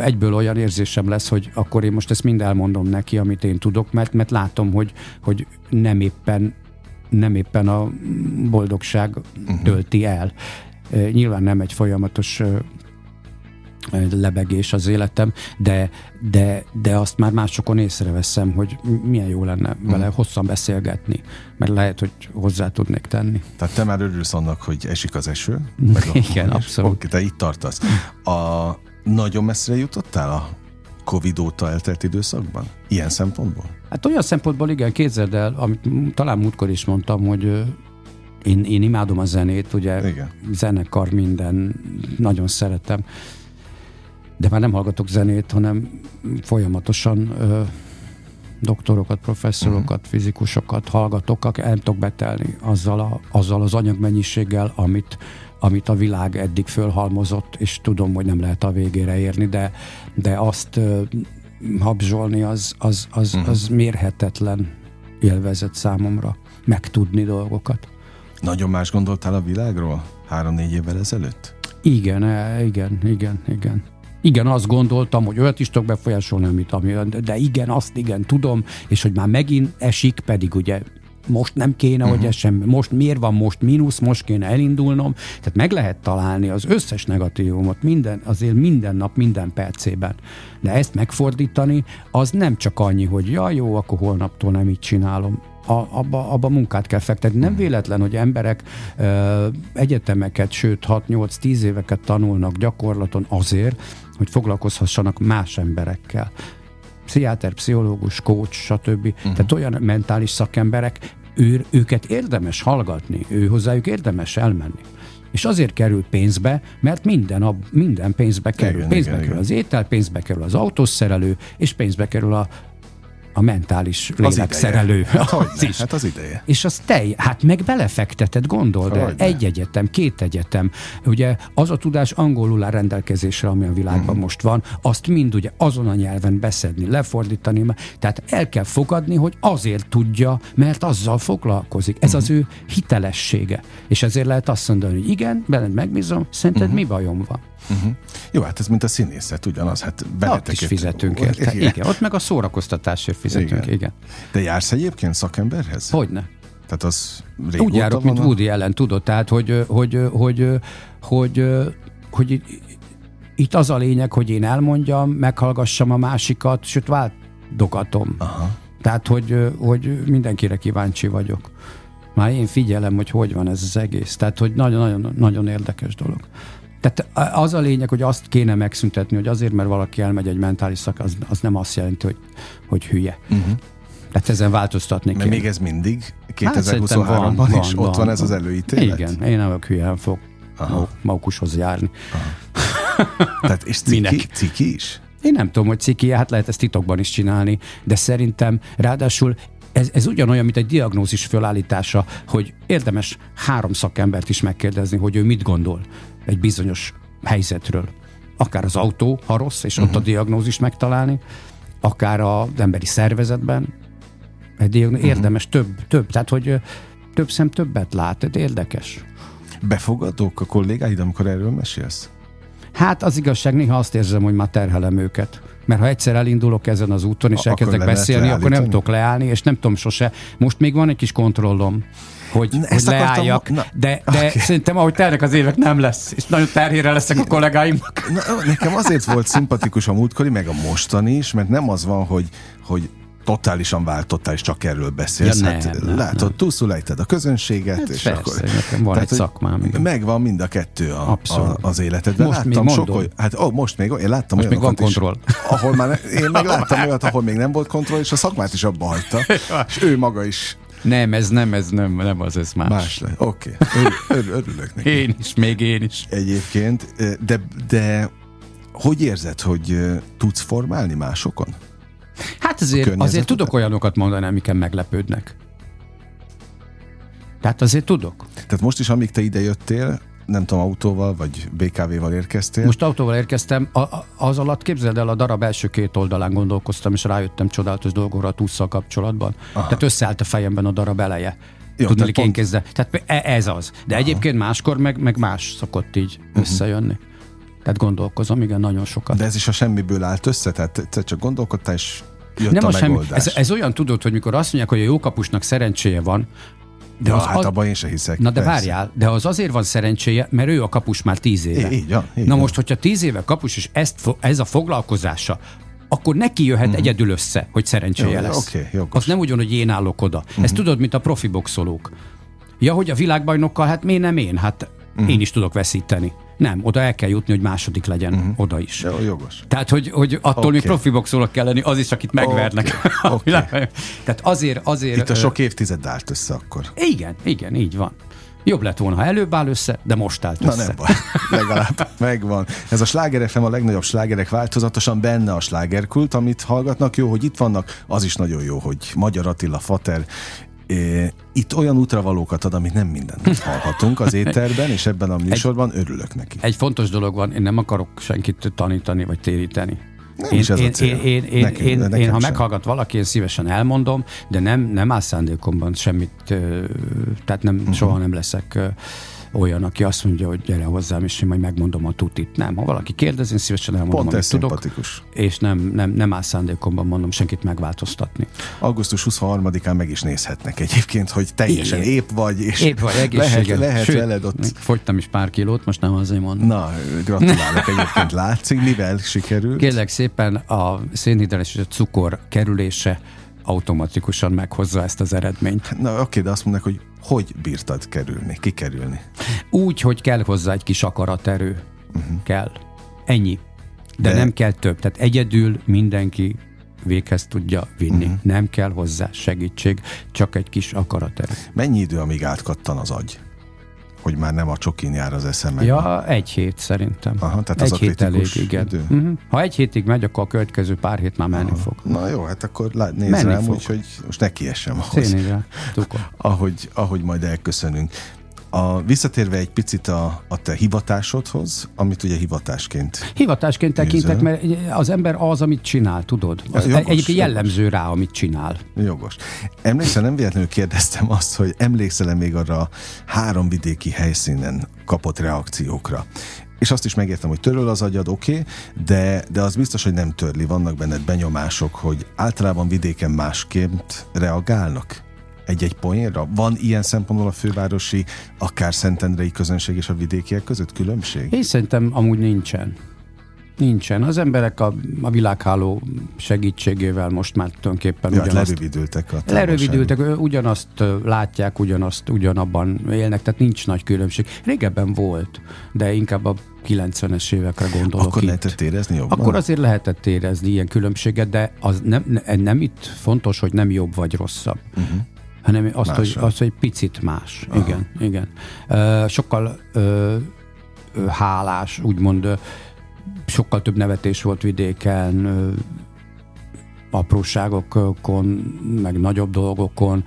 egyből olyan érzésem lesz, hogy akkor én most ezt mind elmondom neki, amit én tudok, mert, mert látom, hogy, hogy nem éppen nem éppen a boldogság uh-huh. tölti el. Nyilván nem egy folyamatos lebegés az életem, de, de, de azt már másokon észreveszem, hogy milyen jó lenne vele uh-huh. hosszan beszélgetni, mert lehet, hogy hozzá tudnék tenni. Tehát te már örülsz annak, hogy esik az eső? [LAUGHS] Meg Igen, abszolút. Oké, te itt tartasz. A, nagyon messzire jutottál a Covid óta eltelt időszakban? Ilyen szempontból? Hát olyan szempontból igen, képzeld el, amit talán múltkor is mondtam, hogy én, én imádom a zenét, ugye igen. zenekar minden, nagyon szeretem, de már nem hallgatok zenét, hanem folyamatosan ö, doktorokat, professzorokat, uh-huh. fizikusokat hallgatok, el tudok betelni azzal, a, azzal az anyagmennyiséggel, amit amit a világ eddig fölhalmozott, és tudom, hogy nem lehet a végére érni, de, de azt habzsolni az, az, az, uh-huh. az mérhetetlen élvezet számomra, megtudni dolgokat. Nagyon más gondoltál a világról három-négy évvel ezelőtt? Igen, e, igen, igen, igen. Igen, azt gondoltam, hogy olyat is tudok befolyásolni, amit, ami, de igen, azt igen, tudom, és hogy már megint esik, pedig ugye most nem kéne, uh-huh. hogy ez sem, most miért van most mínusz, most kéne elindulnom. Tehát meg lehet találni az összes negatívumot minden, azért minden nap, minden percében. De ezt megfordítani, az nem csak annyi, hogy ja, jó, akkor holnaptól nem így csinálom. A, abba, abba munkát kell fektetni. Nem mhm. véletlen, hogy emberek ö, egyetemeket, sőt 6-8-10 éveket tanulnak gyakorlaton azért, hogy foglalkozhassanak más emberekkel pszichiáter, pszichológus, coach, stb. Uh-huh. Tehát olyan mentális szakemberek, ő, őket érdemes hallgatni, ő hozzájuk érdemes elmenni. És azért kerül pénzbe, mert minden, a, minden pénzbe kerül. Igen, pénzbe igen, kerül igen. az étel, pénzbe kerül az autószerelő, és pénzbe kerül a a mentális lélekszerelő. [LAUGHS] Hát, az is. hát az ideje. És az te, hát meg belefektetett, gondold el, egy egyetem, két egyetem, ugye az a tudás angolul áll rendelkezésre, ami a világban mm. most van, azt mind ugye azon a nyelven beszedni, lefordítani, tehát el kell fogadni, hogy azért tudja, mert azzal foglalkozik. Ez mm. az ő hitelessége. És ezért lehet azt mondani, hogy igen, benned megbízom, szerinted mm. mi bajom van? Uh-huh. Jó, hát ez mint a színészet, ugyanaz. Hát ott is fizetünk érte. Igen. igen, ott meg a szórakoztatásért fizetünk, igen. igen. De jársz egyébként szakemberhez? Hogyne. Tehát az Úgy járok, mint Woody ellen, tudod, tehát hogy, hogy, hogy, hogy, hogy, hogy itt az a lényeg, hogy én elmondjam, meghallgassam a másikat, sőt váltogatom. Aha. Tehát, hogy, hogy mindenkire kíváncsi vagyok. Már én figyelem, hogy hogy van ez az egész. Tehát, hogy nagyon-nagyon nagyon érdekes dolog. Tehát az a lényeg, hogy azt kéne megszüntetni, hogy azért, mert valaki elmegy egy mentális szak, az, az nem azt jelenti, hogy, hogy hülye. Uh-huh. Tehát ezen változtatni kell. még ez mindig 2023-ban hát is van, ott van, van ez az előítélet? Igen, én nem vagyok hülye, fog Maukushoz járni. Aha. [LAUGHS] Tehát és ciki, Minek? ciki is? Én nem tudom, hogy ciki, hát lehet ezt titokban is csinálni, de szerintem ráadásul ez, ez ugyanolyan, mint egy diagnózis fölállítása, hogy érdemes három szakembert is megkérdezni, hogy ő mit gondol egy bizonyos helyzetről. Akár az autó, ha rossz, és uh-huh. ott a mhm. diagnózist megtalálni, akár az emberi szervezetben. Egy diagnózis, uh-huh. Érdemes több, több, tehát hogy több szem többet lát, ez érdekes. Befogadók a kollégáid, amikor erről mesélsz? Hát az igazság, néha azt érzem, hogy már terhelem őket. Mert ha egyszer elindulok ezen az úton, és elkezdek beszélni, akkor nem tudok leállni, és nem tudom sose. Most még van egy kis kontrollom, hogy, hogy leálljak, na, de, de okay. szerintem ahogy telnek az évek nem lesz, és nagyon terhére leszek a kollégáimnak. Na, nekem azért volt szimpatikus a múltkori, meg a mostani is, mert nem az van, hogy, hogy totálisan váltottál, és csak erről beszélsz. Ja, hát, nem, látod, nem. túlszulejted a közönséget, hát és persze, akkor... nekem van tehát, egy szakmám. Igen. Megvan mind a kettő a, a, az életedben. Most láttam még sok, hogy, hát ó, most még, én láttam most még van kontroll. Is, ahol már, én meg [LAUGHS] láttam olyat, ahol még nem volt kontroll, és a szakmát is abba hagyta. [LAUGHS] és ő maga is nem, ez nem, ez nem, nem az, ez más. Más Oké, okay. Ör, ör, örülök neki. Én is, még én is. Egyébként, de, de hogy érzed, hogy tudsz formálni másokon? Hát azért, azért tudok olyanokat mondani, amiken meglepődnek. Tehát azért tudok. Tehát most is, amíg te ide jöttél, nem tudom, autóval vagy BKV-val érkeztél? Most autóval érkeztem, a, a, az alatt képzeld el, a darab első két oldalán gondolkoztam, és rájöttem csodálatos dolgokra a tusszal kapcsolatban. Aha. Tehát összeállt a fejemben a darab eleje. Jó, Tudni, tehát, pont... kezdve. tehát e, ez az. De Aha. egyébként máskor meg, meg más szokott így uh-huh. összejönni. Tehát gondolkozom, igen, nagyon sokat. De ez is a semmiből állt össze? Tehát te csak gondolkodtál, és jött nem a, a semmi. Ez, ez olyan tudod, hogy mikor azt mondják, hogy a jó kapusnak szerencséje van, de az, hát az, abban én se hiszek. Na de persze. várjál, de az azért van szerencséje, mert ő a kapus már tíz éve. Így, ja, így Na most, hogyha tíz éve kapus, és ezt, ez a foglalkozása, akkor neki jöhet uh-huh. egyedül össze, hogy szerencséje Jó, lesz. Okay, jogos. az nem ugyan, hogy én állok oda. Uh-huh. Ezt tudod, mint a profi boxolók. Ja, hogy a világbajnokkal, hát miért nem én? Hát uh-huh. én is tudok veszíteni. Nem, oda el kell jutni, hogy második legyen, uh-huh. oda is. Jó, jogos. Tehát, hogy, hogy attól okay. még profi boxolók kell lenni, az is, akit megvernek. Okay. [LAUGHS] okay. Tehát azért, azért... Itt a sok évtized állt össze akkor. Igen, igen, így van. Jobb lett volna, ha előbb áll össze, de most állt össze. Na nem baj, legalább [LAUGHS] megvan. Ez a Sláger FM a legnagyobb slágerek változatosan benne a slágerkult, amit hallgatnak. Jó, hogy itt vannak, az is nagyon jó, hogy Magyar Attila Fater itt olyan útravalókat ad, amit nem mindent hallhatunk az éterben, és ebben a műsorban egy, örülök neki. Egy fontos dolog van, én nem akarok senkit tanítani vagy téríteni. Nem én, is ez én, a cél. Én, én, Nekem, én, én, én, ha sem. meghallgat valaki, én szívesen elmondom, de nem, nem áll szándékomban semmit, tehát nem, uh-huh. soha nem leszek olyan, aki azt mondja, hogy gyere hozzám, és én majd megmondom a tutit. Nem, ha valaki kérdez, én szívesen elmondom, Pont amit tudok, és nem, nem, nem áll szándékomban mondom senkit megváltoztatni. Augusztus 23-án meg is nézhetnek egyébként, hogy teljesen Igen. épp vagy, és épp vagy, egészséges. lehet, lehet Sőt, veled ott. Fogytam is pár kilót, most nem azért mondom. Na, gratulálok egyébként, látszik, mivel sikerült? Kérlek szépen a szénhidrás és a cukor kerülése automatikusan meghozza ezt az eredményt. Na oké, de azt mondják, hogy hogy bírtad kerülni, kikerülni? Úgy, hogy kell hozzá egy kis akaraterő. Uh-huh. Kell. Ennyi. De, De nem kell több. Tehát egyedül mindenki véghez tudja vinni. Uh-huh. Nem kell hozzá segítség, csak egy kis akaraterő. Mennyi idő, amíg átkattan az agy? Hogy már nem a csokin jár az eszem. Ja, egy hét szerintem. Aha, tehát egy az hét elég, igen. Idő. Uh-huh. Ha egy hétig megy, akkor a következő pár hét már menni Aha. fog. Na jó, hát akkor lá- nézd rám, úgyhogy most neki essem ahhoz. ahogy, ahogy majd elköszönünk. A, visszatérve egy picit a, a te hivatásodhoz, amit ugye hivatásként Hivatásként tekintek, mert az ember az, amit csinál, tudod? Az jogos, egyébként jellemző rá, amit csinál. Jogos. Emlékszel, nem véletlenül kérdeztem azt, hogy emlékszel-e még arra három vidéki helyszínen kapott reakciókra? És azt is megértem, hogy töröl az agyad, oké, okay, de, de az biztos, hogy nem törli. Vannak benned benyomások, hogy általában vidéken másként reagálnak egy-egy poénra? Van ilyen szempontból a fővárosi, akár szentendrei közönség és a vidékiek között különbség? Én szerintem amúgy nincsen. Nincsen. Az emberek a, a világháló segítségével most már tulajdonképpen Ja, ugyanazt... lerövidültek a. Lerövidültek, ugyanazt látják, ugyanazt, ugyanabban élnek, tehát nincs nagy különbség. Régebben volt, de inkább a 90-es évekre gondolok Akkor itt. lehetett érezni jobban? Akkor azért lehetett érezni ilyen különbséget, de az nem, ne- nem itt fontos, hogy nem jobb vagy rosszabb. Uh-huh. Hanem azt, hogy, azt, hogy picit más. Aha. Igen, igen. Sokkal hálás, úgymond sokkal több nevetés volt vidéken, apróságokon, meg nagyobb dolgokon.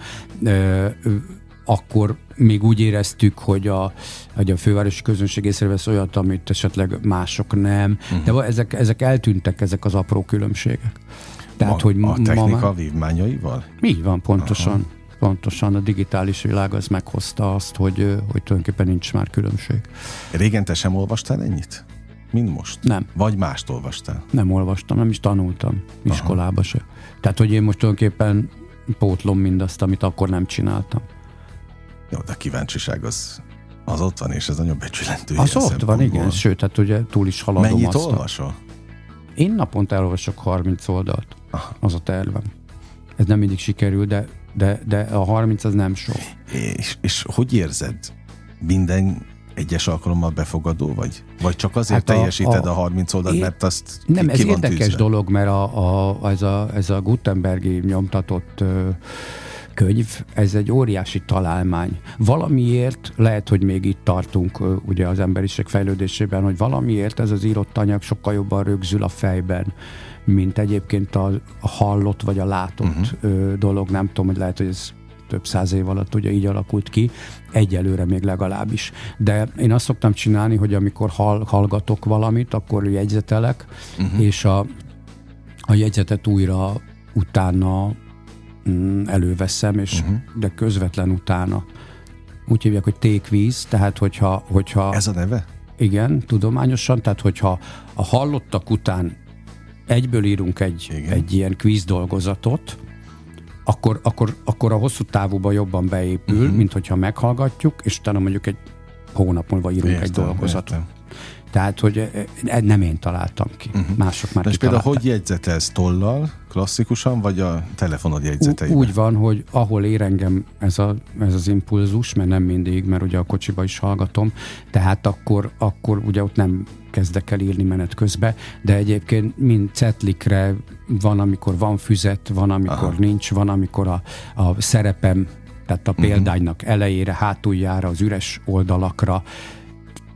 Akkor még úgy éreztük, hogy a, hogy a fővárosi közönség észrevesz olyat, amit esetleg mások nem. Uh-huh. De va- ezek, ezek eltűntek, ezek az apró különbségek. Tehát, ma, hogy a ma technika már, vívmányaival? így van, pontosan. Aha. Pontosan a digitális világ az meghozta azt, hogy, hogy tulajdonképpen nincs már különbség. Régen te sem olvastál ennyit? Mint most? Nem. Vagy mást olvastál? Nem olvastam, nem is tanultam iskolába se. Tehát, hogy én most tulajdonképpen pótlom mindazt, amit akkor nem csináltam. Jó, de a kíváncsiság az, az ott van, és ez nagyon becsülendő. Az ott van, igen, sőt, hát ugye túl is haladom Mennyit azt. olvasol? Én naponta elolvasok 30 oldalt. Aha. Az a tervem. Ez nem mindig sikerül, de, de, de a 30 az nem sok. És, és hogy érzed? Minden egyes alkalommal befogadó vagy? Vagy csak azért Hát a- teljesíted a, a- 30 oldalt, mert azt Nem, ki, ez ki van érdekes tűzve? dolog, mert a, a, ez, a, ez a Gutenbergi nyomtatott ö, könyv, ez egy óriási találmány. Valamiért, lehet, hogy még itt tartunk ö, ugye az emberiség fejlődésében, hogy valamiért ez az írott anyag sokkal jobban rögzül a fejben, mint egyébként a, hallott vagy a látott uh-huh. dolog. Nem tudom, hogy lehet, hogy ez több száz év alatt ugye így alakult ki, egyelőre még legalábbis. De én azt szoktam csinálni, hogy amikor hall, hallgatok valamit, akkor jegyzetelek, uh-huh. és a, a jegyzetet újra utána mm, előveszem, és uh-huh. de közvetlen utána. Úgy hívják, hogy tékvíz, tehát hogyha, hogyha Ez a neve? igen, tudományosan, tehát hogyha a hallottak után egyből írunk egy, Igen. egy ilyen quiz dolgozatot, akkor, akkor, akkor a hosszú távúba jobban beépül, uh-huh. mint hogyha meghallgatjuk, és utána mondjuk egy hónap múlva írunk egy Értem, dolgozatot. értem. Tehát, hogy e- e- nem én találtam ki, uh-huh. mások már Na és például hogy jegyzetelsz tollal, klasszikusan, vagy a telefonod jegyzeteiben? Úgy van, hogy ahol ér engem ez, a, ez az impulzus, mert nem mindig, mert ugye a kocsiba is hallgatom, tehát akkor, akkor ugye ott nem kezdek el írni menet közbe, de egyébként mind cetlikre van, amikor van füzet, van, amikor Aha. Nincs, van, amikor a, a szerepem, tehát a példánynak elejére, hátuljára, az üres oldalakra,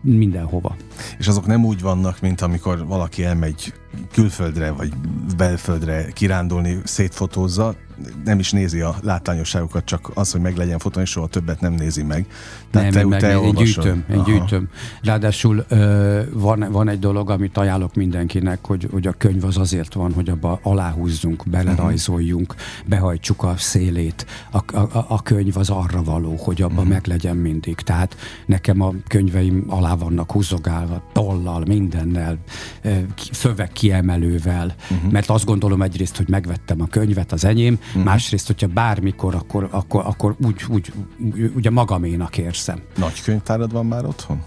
mindenhova. És azok nem úgy vannak, mint amikor valaki elmegy külföldre, vagy belföldre kirándulni, szétfotózza, nem is nézi a látványosságokat, csak az, hogy meg legyen fotón, és soha többet nem nézi meg. nem, te, meg, te én olvasod. gyűjtöm, én Aha. gyűjtöm. Ráadásul ö, van, van egy dolog, amit ajánlok mindenkinek, hogy, hogy a könyv az azért van, hogy abba aláhúzzunk, belerajzoljunk, behajtsuk a szélét. A, a, a könyv az arra való, hogy abba uh-huh. meg legyen mindig. Tehát nekem a könyveim alá vannak húzogálva, tollal, mindennel, szöveg kiemelővel, uh-huh. mert azt gondolom egyrészt, hogy megvettem a könyvet, az enyém, uh-huh. másrészt, hogyha bármikor, akkor, akkor, akkor úgy, úgy, úgy, ugye magaménak érzem. Nagy könyvtárad van már otthon?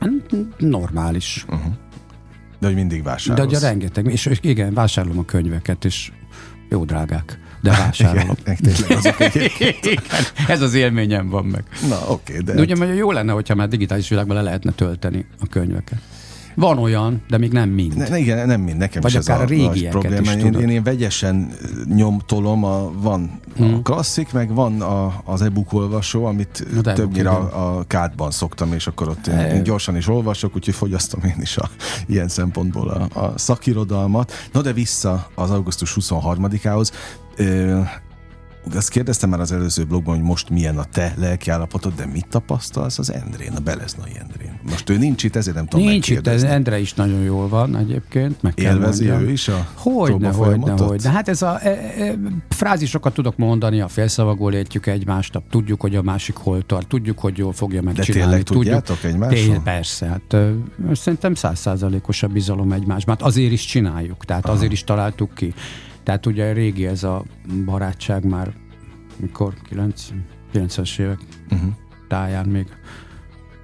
Hát, Normális. De hogy mindig De vásárolsz. ugye rengeteg, és igen, vásárolom a könyveket, és jó drágák, de vásárolom. Igen, azok. [LAUGHS] Igen, ez az élményem van meg. Na, oké, de... De ugye mert jó lenne, hogyha már digitális világban le lehetne tölteni a könyveket. Van olyan, de még nem mind. Ne, igen, nem mind, nekem Vagy is ez akár a a nagy régieket probléma. is Én, én, én vegyesen nyomtolom, a, van Hmm. a klasszik, meg van a, az e-book olvasó, amit e-book, többnyire a, a kádban szoktam, és akkor ott én, E- én gyorsan is olvasok, úgyhogy fogyasztom én is a, ilyen szempontból a, a szakirodalmat. No de vissza az augusztus 23-ához. Azt kérdeztem már az előző blogban, hogy most milyen a te lelkiállapotod, de mit tapasztalsz az Endrén, a Beleznai Endrén? Most ő nincs itt, ezért nem tudom Nincs itt, ez. Endre is nagyon jól van egyébként, meg kell Élvezi mondjam. ő is a Hogyne, hogyne, hogyne. Hát ez a e, e, frázisokat tudok mondani, a félszavakból értjük egymást, tudjuk, hogy a másik hol tart, tudjuk, hogy jól fogja megcsinálni. tényleg tudjuk, tudjátok egymásról? Persze, hát ö, szerintem százszázalékos a bizalom egymásban. Hát azért is csináljuk, tehát Aha. azért is találtuk ki. Tehát ugye régi ez a barátság már mikor 90-es évek uh-huh. táján még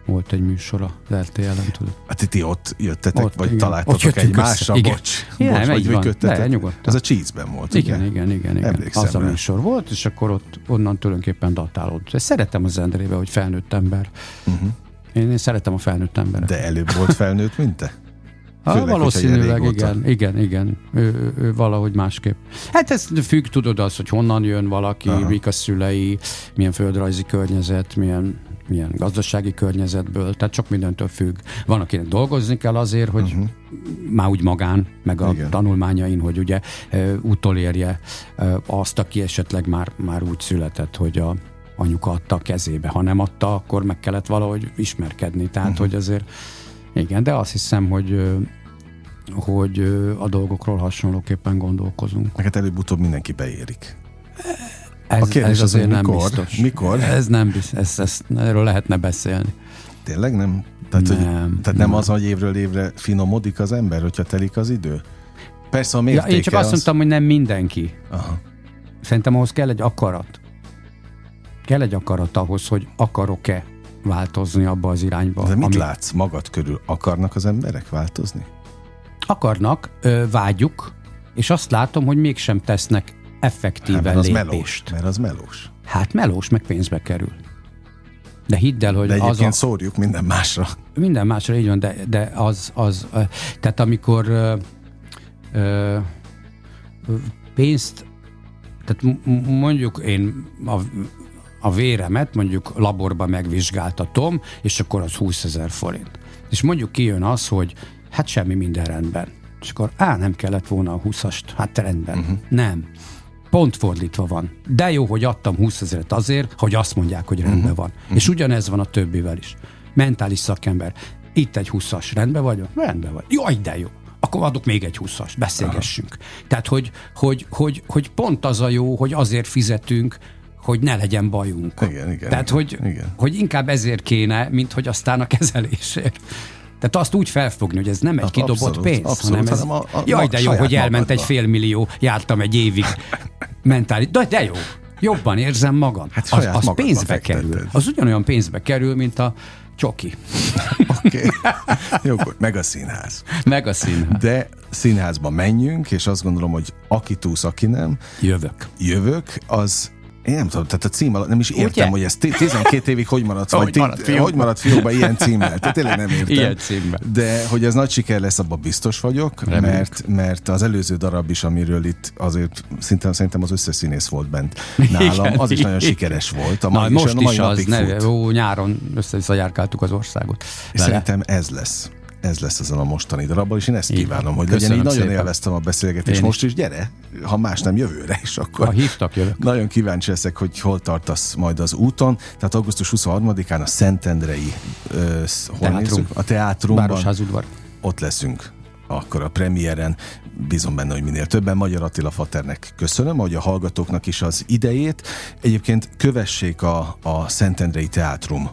volt egy műsor az RTL-en, tudod. Hát ti ott jöttetek, ott, vagy igen. találtatok egy másra, igen. bocs, igen, bocs vagy működtetek. nyugodtan. Ez a cheese-ben volt, igen? Igen, igen, igen. igen. Az a műsor volt, és akkor ott onnan tulajdonképpen datálódott. Szeretem az Endrébe, hogy felnőtt ember. Uh-huh. Én, én szeretem a felnőtt emberet. De előbb volt felnőtt, mint te? Főleg, valószínűleg igen, igen, igen. Ő, ő, ő valahogy másképp. Hát ez függ, tudod az, hogy honnan jön valaki, Aha. mik a szülei, milyen földrajzi környezet, milyen milyen gazdasági környezetből, tehát sok mindentől függ. Van, akinek dolgozni kell azért, hogy uh-huh. már úgy magán, meg a Igen. tanulmányain, hogy ugye utolérje azt, aki esetleg már, már úgy született, hogy a anyuka adta a kezébe. Ha nem adta, akkor meg kellett valahogy ismerkedni. Tehát, uh-huh. hogy azért igen, de azt hiszem, hogy hogy a dolgokról hasonlóképpen gondolkozunk. Hát előbb-utóbb mindenki beérik. Ez, a kérdés ez azért az, mikor? nem biztos. Mikor? Ez nem biztos, ez, ez, erről lehetne beszélni. Tényleg nem? Tehát nem, hogy, tehát nem, nem az, hogy évről évre finomodik az ember, hogyha telik az idő? Persze a mértéke ja, Én csak azt az... mondtam, hogy nem mindenki. Aha. Szerintem ahhoz kell egy akarat. Kell egy akarat ahhoz, hogy akarok-e változni abba az irányba. De mit ami... látsz magad körül? Akarnak az emberek változni? Akarnak, vágyjuk, és azt látom, hogy mégsem tesznek effektíven hát, mert az lépést. Melós, mert az melós. Hát melós, meg pénzbe kerül. De hidd el, hogy de az a... szórjuk minden másra. Minden másra, így van, de, de az, az tehát amikor ö, ö, pénzt, tehát mondjuk én a, a véremet mondjuk laborba megvizsgáltatom, és akkor az 20 ezer forint. És mondjuk kijön az, hogy hát semmi minden rendben. És akkor, á, nem kellett volna a 20-ast, hát rendben. Uh-huh. Nem pont fordítva van. De jó, hogy adtam 20 ezeret azért, hogy azt mondják, hogy rendben uh-huh. van. Uh-huh. És ugyanez van a többivel is. Mentális szakember. Itt egy 20-as, rendben vagyok? Rendben vagy. Jaj, de jó akkor adok még egy 20-as, beszélgessünk. Aha. Tehát, hogy, hogy, hogy, hogy pont az a jó, hogy azért fizetünk, hogy ne legyen bajunk. Igen, igen. Tehát, igen, hogy, igen. hogy inkább ezért kéne, mint hogy aztán a kezelésért. Tehát azt úgy felfogni, hogy ez nem egy kidobott abszolút, pénz, abszolút, hanem ez... a, a, jaj, de jó, hogy elment magadba. egy fél millió, jártam egy évig mentális. De, de jó, jobban érzem magam. Hát az, az pénzbe fektetted. kerül. Az ugyanolyan pénzbe kerül, mint a csoki. Oké. Okay. Jó, meg a színház. Meg a színház. De színházba menjünk, és azt gondolom, hogy aki túsz, aki nem. Jövök. Jövök, az én nem tudom, tehát a cím alatt nem is értem, Ugye? hogy ez 12 évig hogy maradt, hogy, vagy maradt fiók. hogy maradt fiókban ilyen címmel. Tehát tényleg nem értem. Ilyen címmel. De hogy ez nagy siker lesz, abban biztos vagyok, mert, mert az előző darab is, amiről itt azért szinte szerintem az összes színész volt bent nálam, az is nagyon sikeres volt. A mai, Na, most is, is az, ne, ó, nyáron össze-vissza az országot. Szerintem ez lesz ez lesz ezen a mostani darabban, és én ezt így kívánom, hogy legyen így. Nagyon szépen. élveztem a beszélgetést. Én most is gyere, ha más nem jövőre is, akkor ha hívtak, jövök. nagyon kíváncsi leszek, hogy hol tartasz majd az úton. Tehát augusztus 23-án a Szentendrei hol Teátrum. a teátrumban. Ott leszünk akkor a premiéren. Bízom benne, hogy minél többen. Magyar Attila Faternek köszönöm, hogy a hallgatóknak is az idejét. Egyébként kövessék a, a Szentendrei Teátrum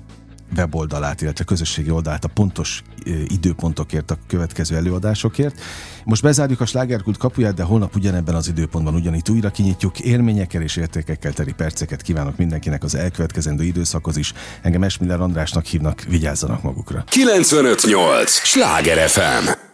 weboldalát, illetve közösségi oldalát a pontos időpontokért, a következő előadásokért. Most bezárjuk a slágerkult kapuját, de holnap ugyanebben az időpontban ugyanitt újra kinyitjuk. Élményekkel és értékekkel teri perceket kívánok mindenkinek az elkövetkezendő időszakhoz is. Engem Esmiller Andrásnak hívnak, vigyázzanak magukra. 958! Sláger FM!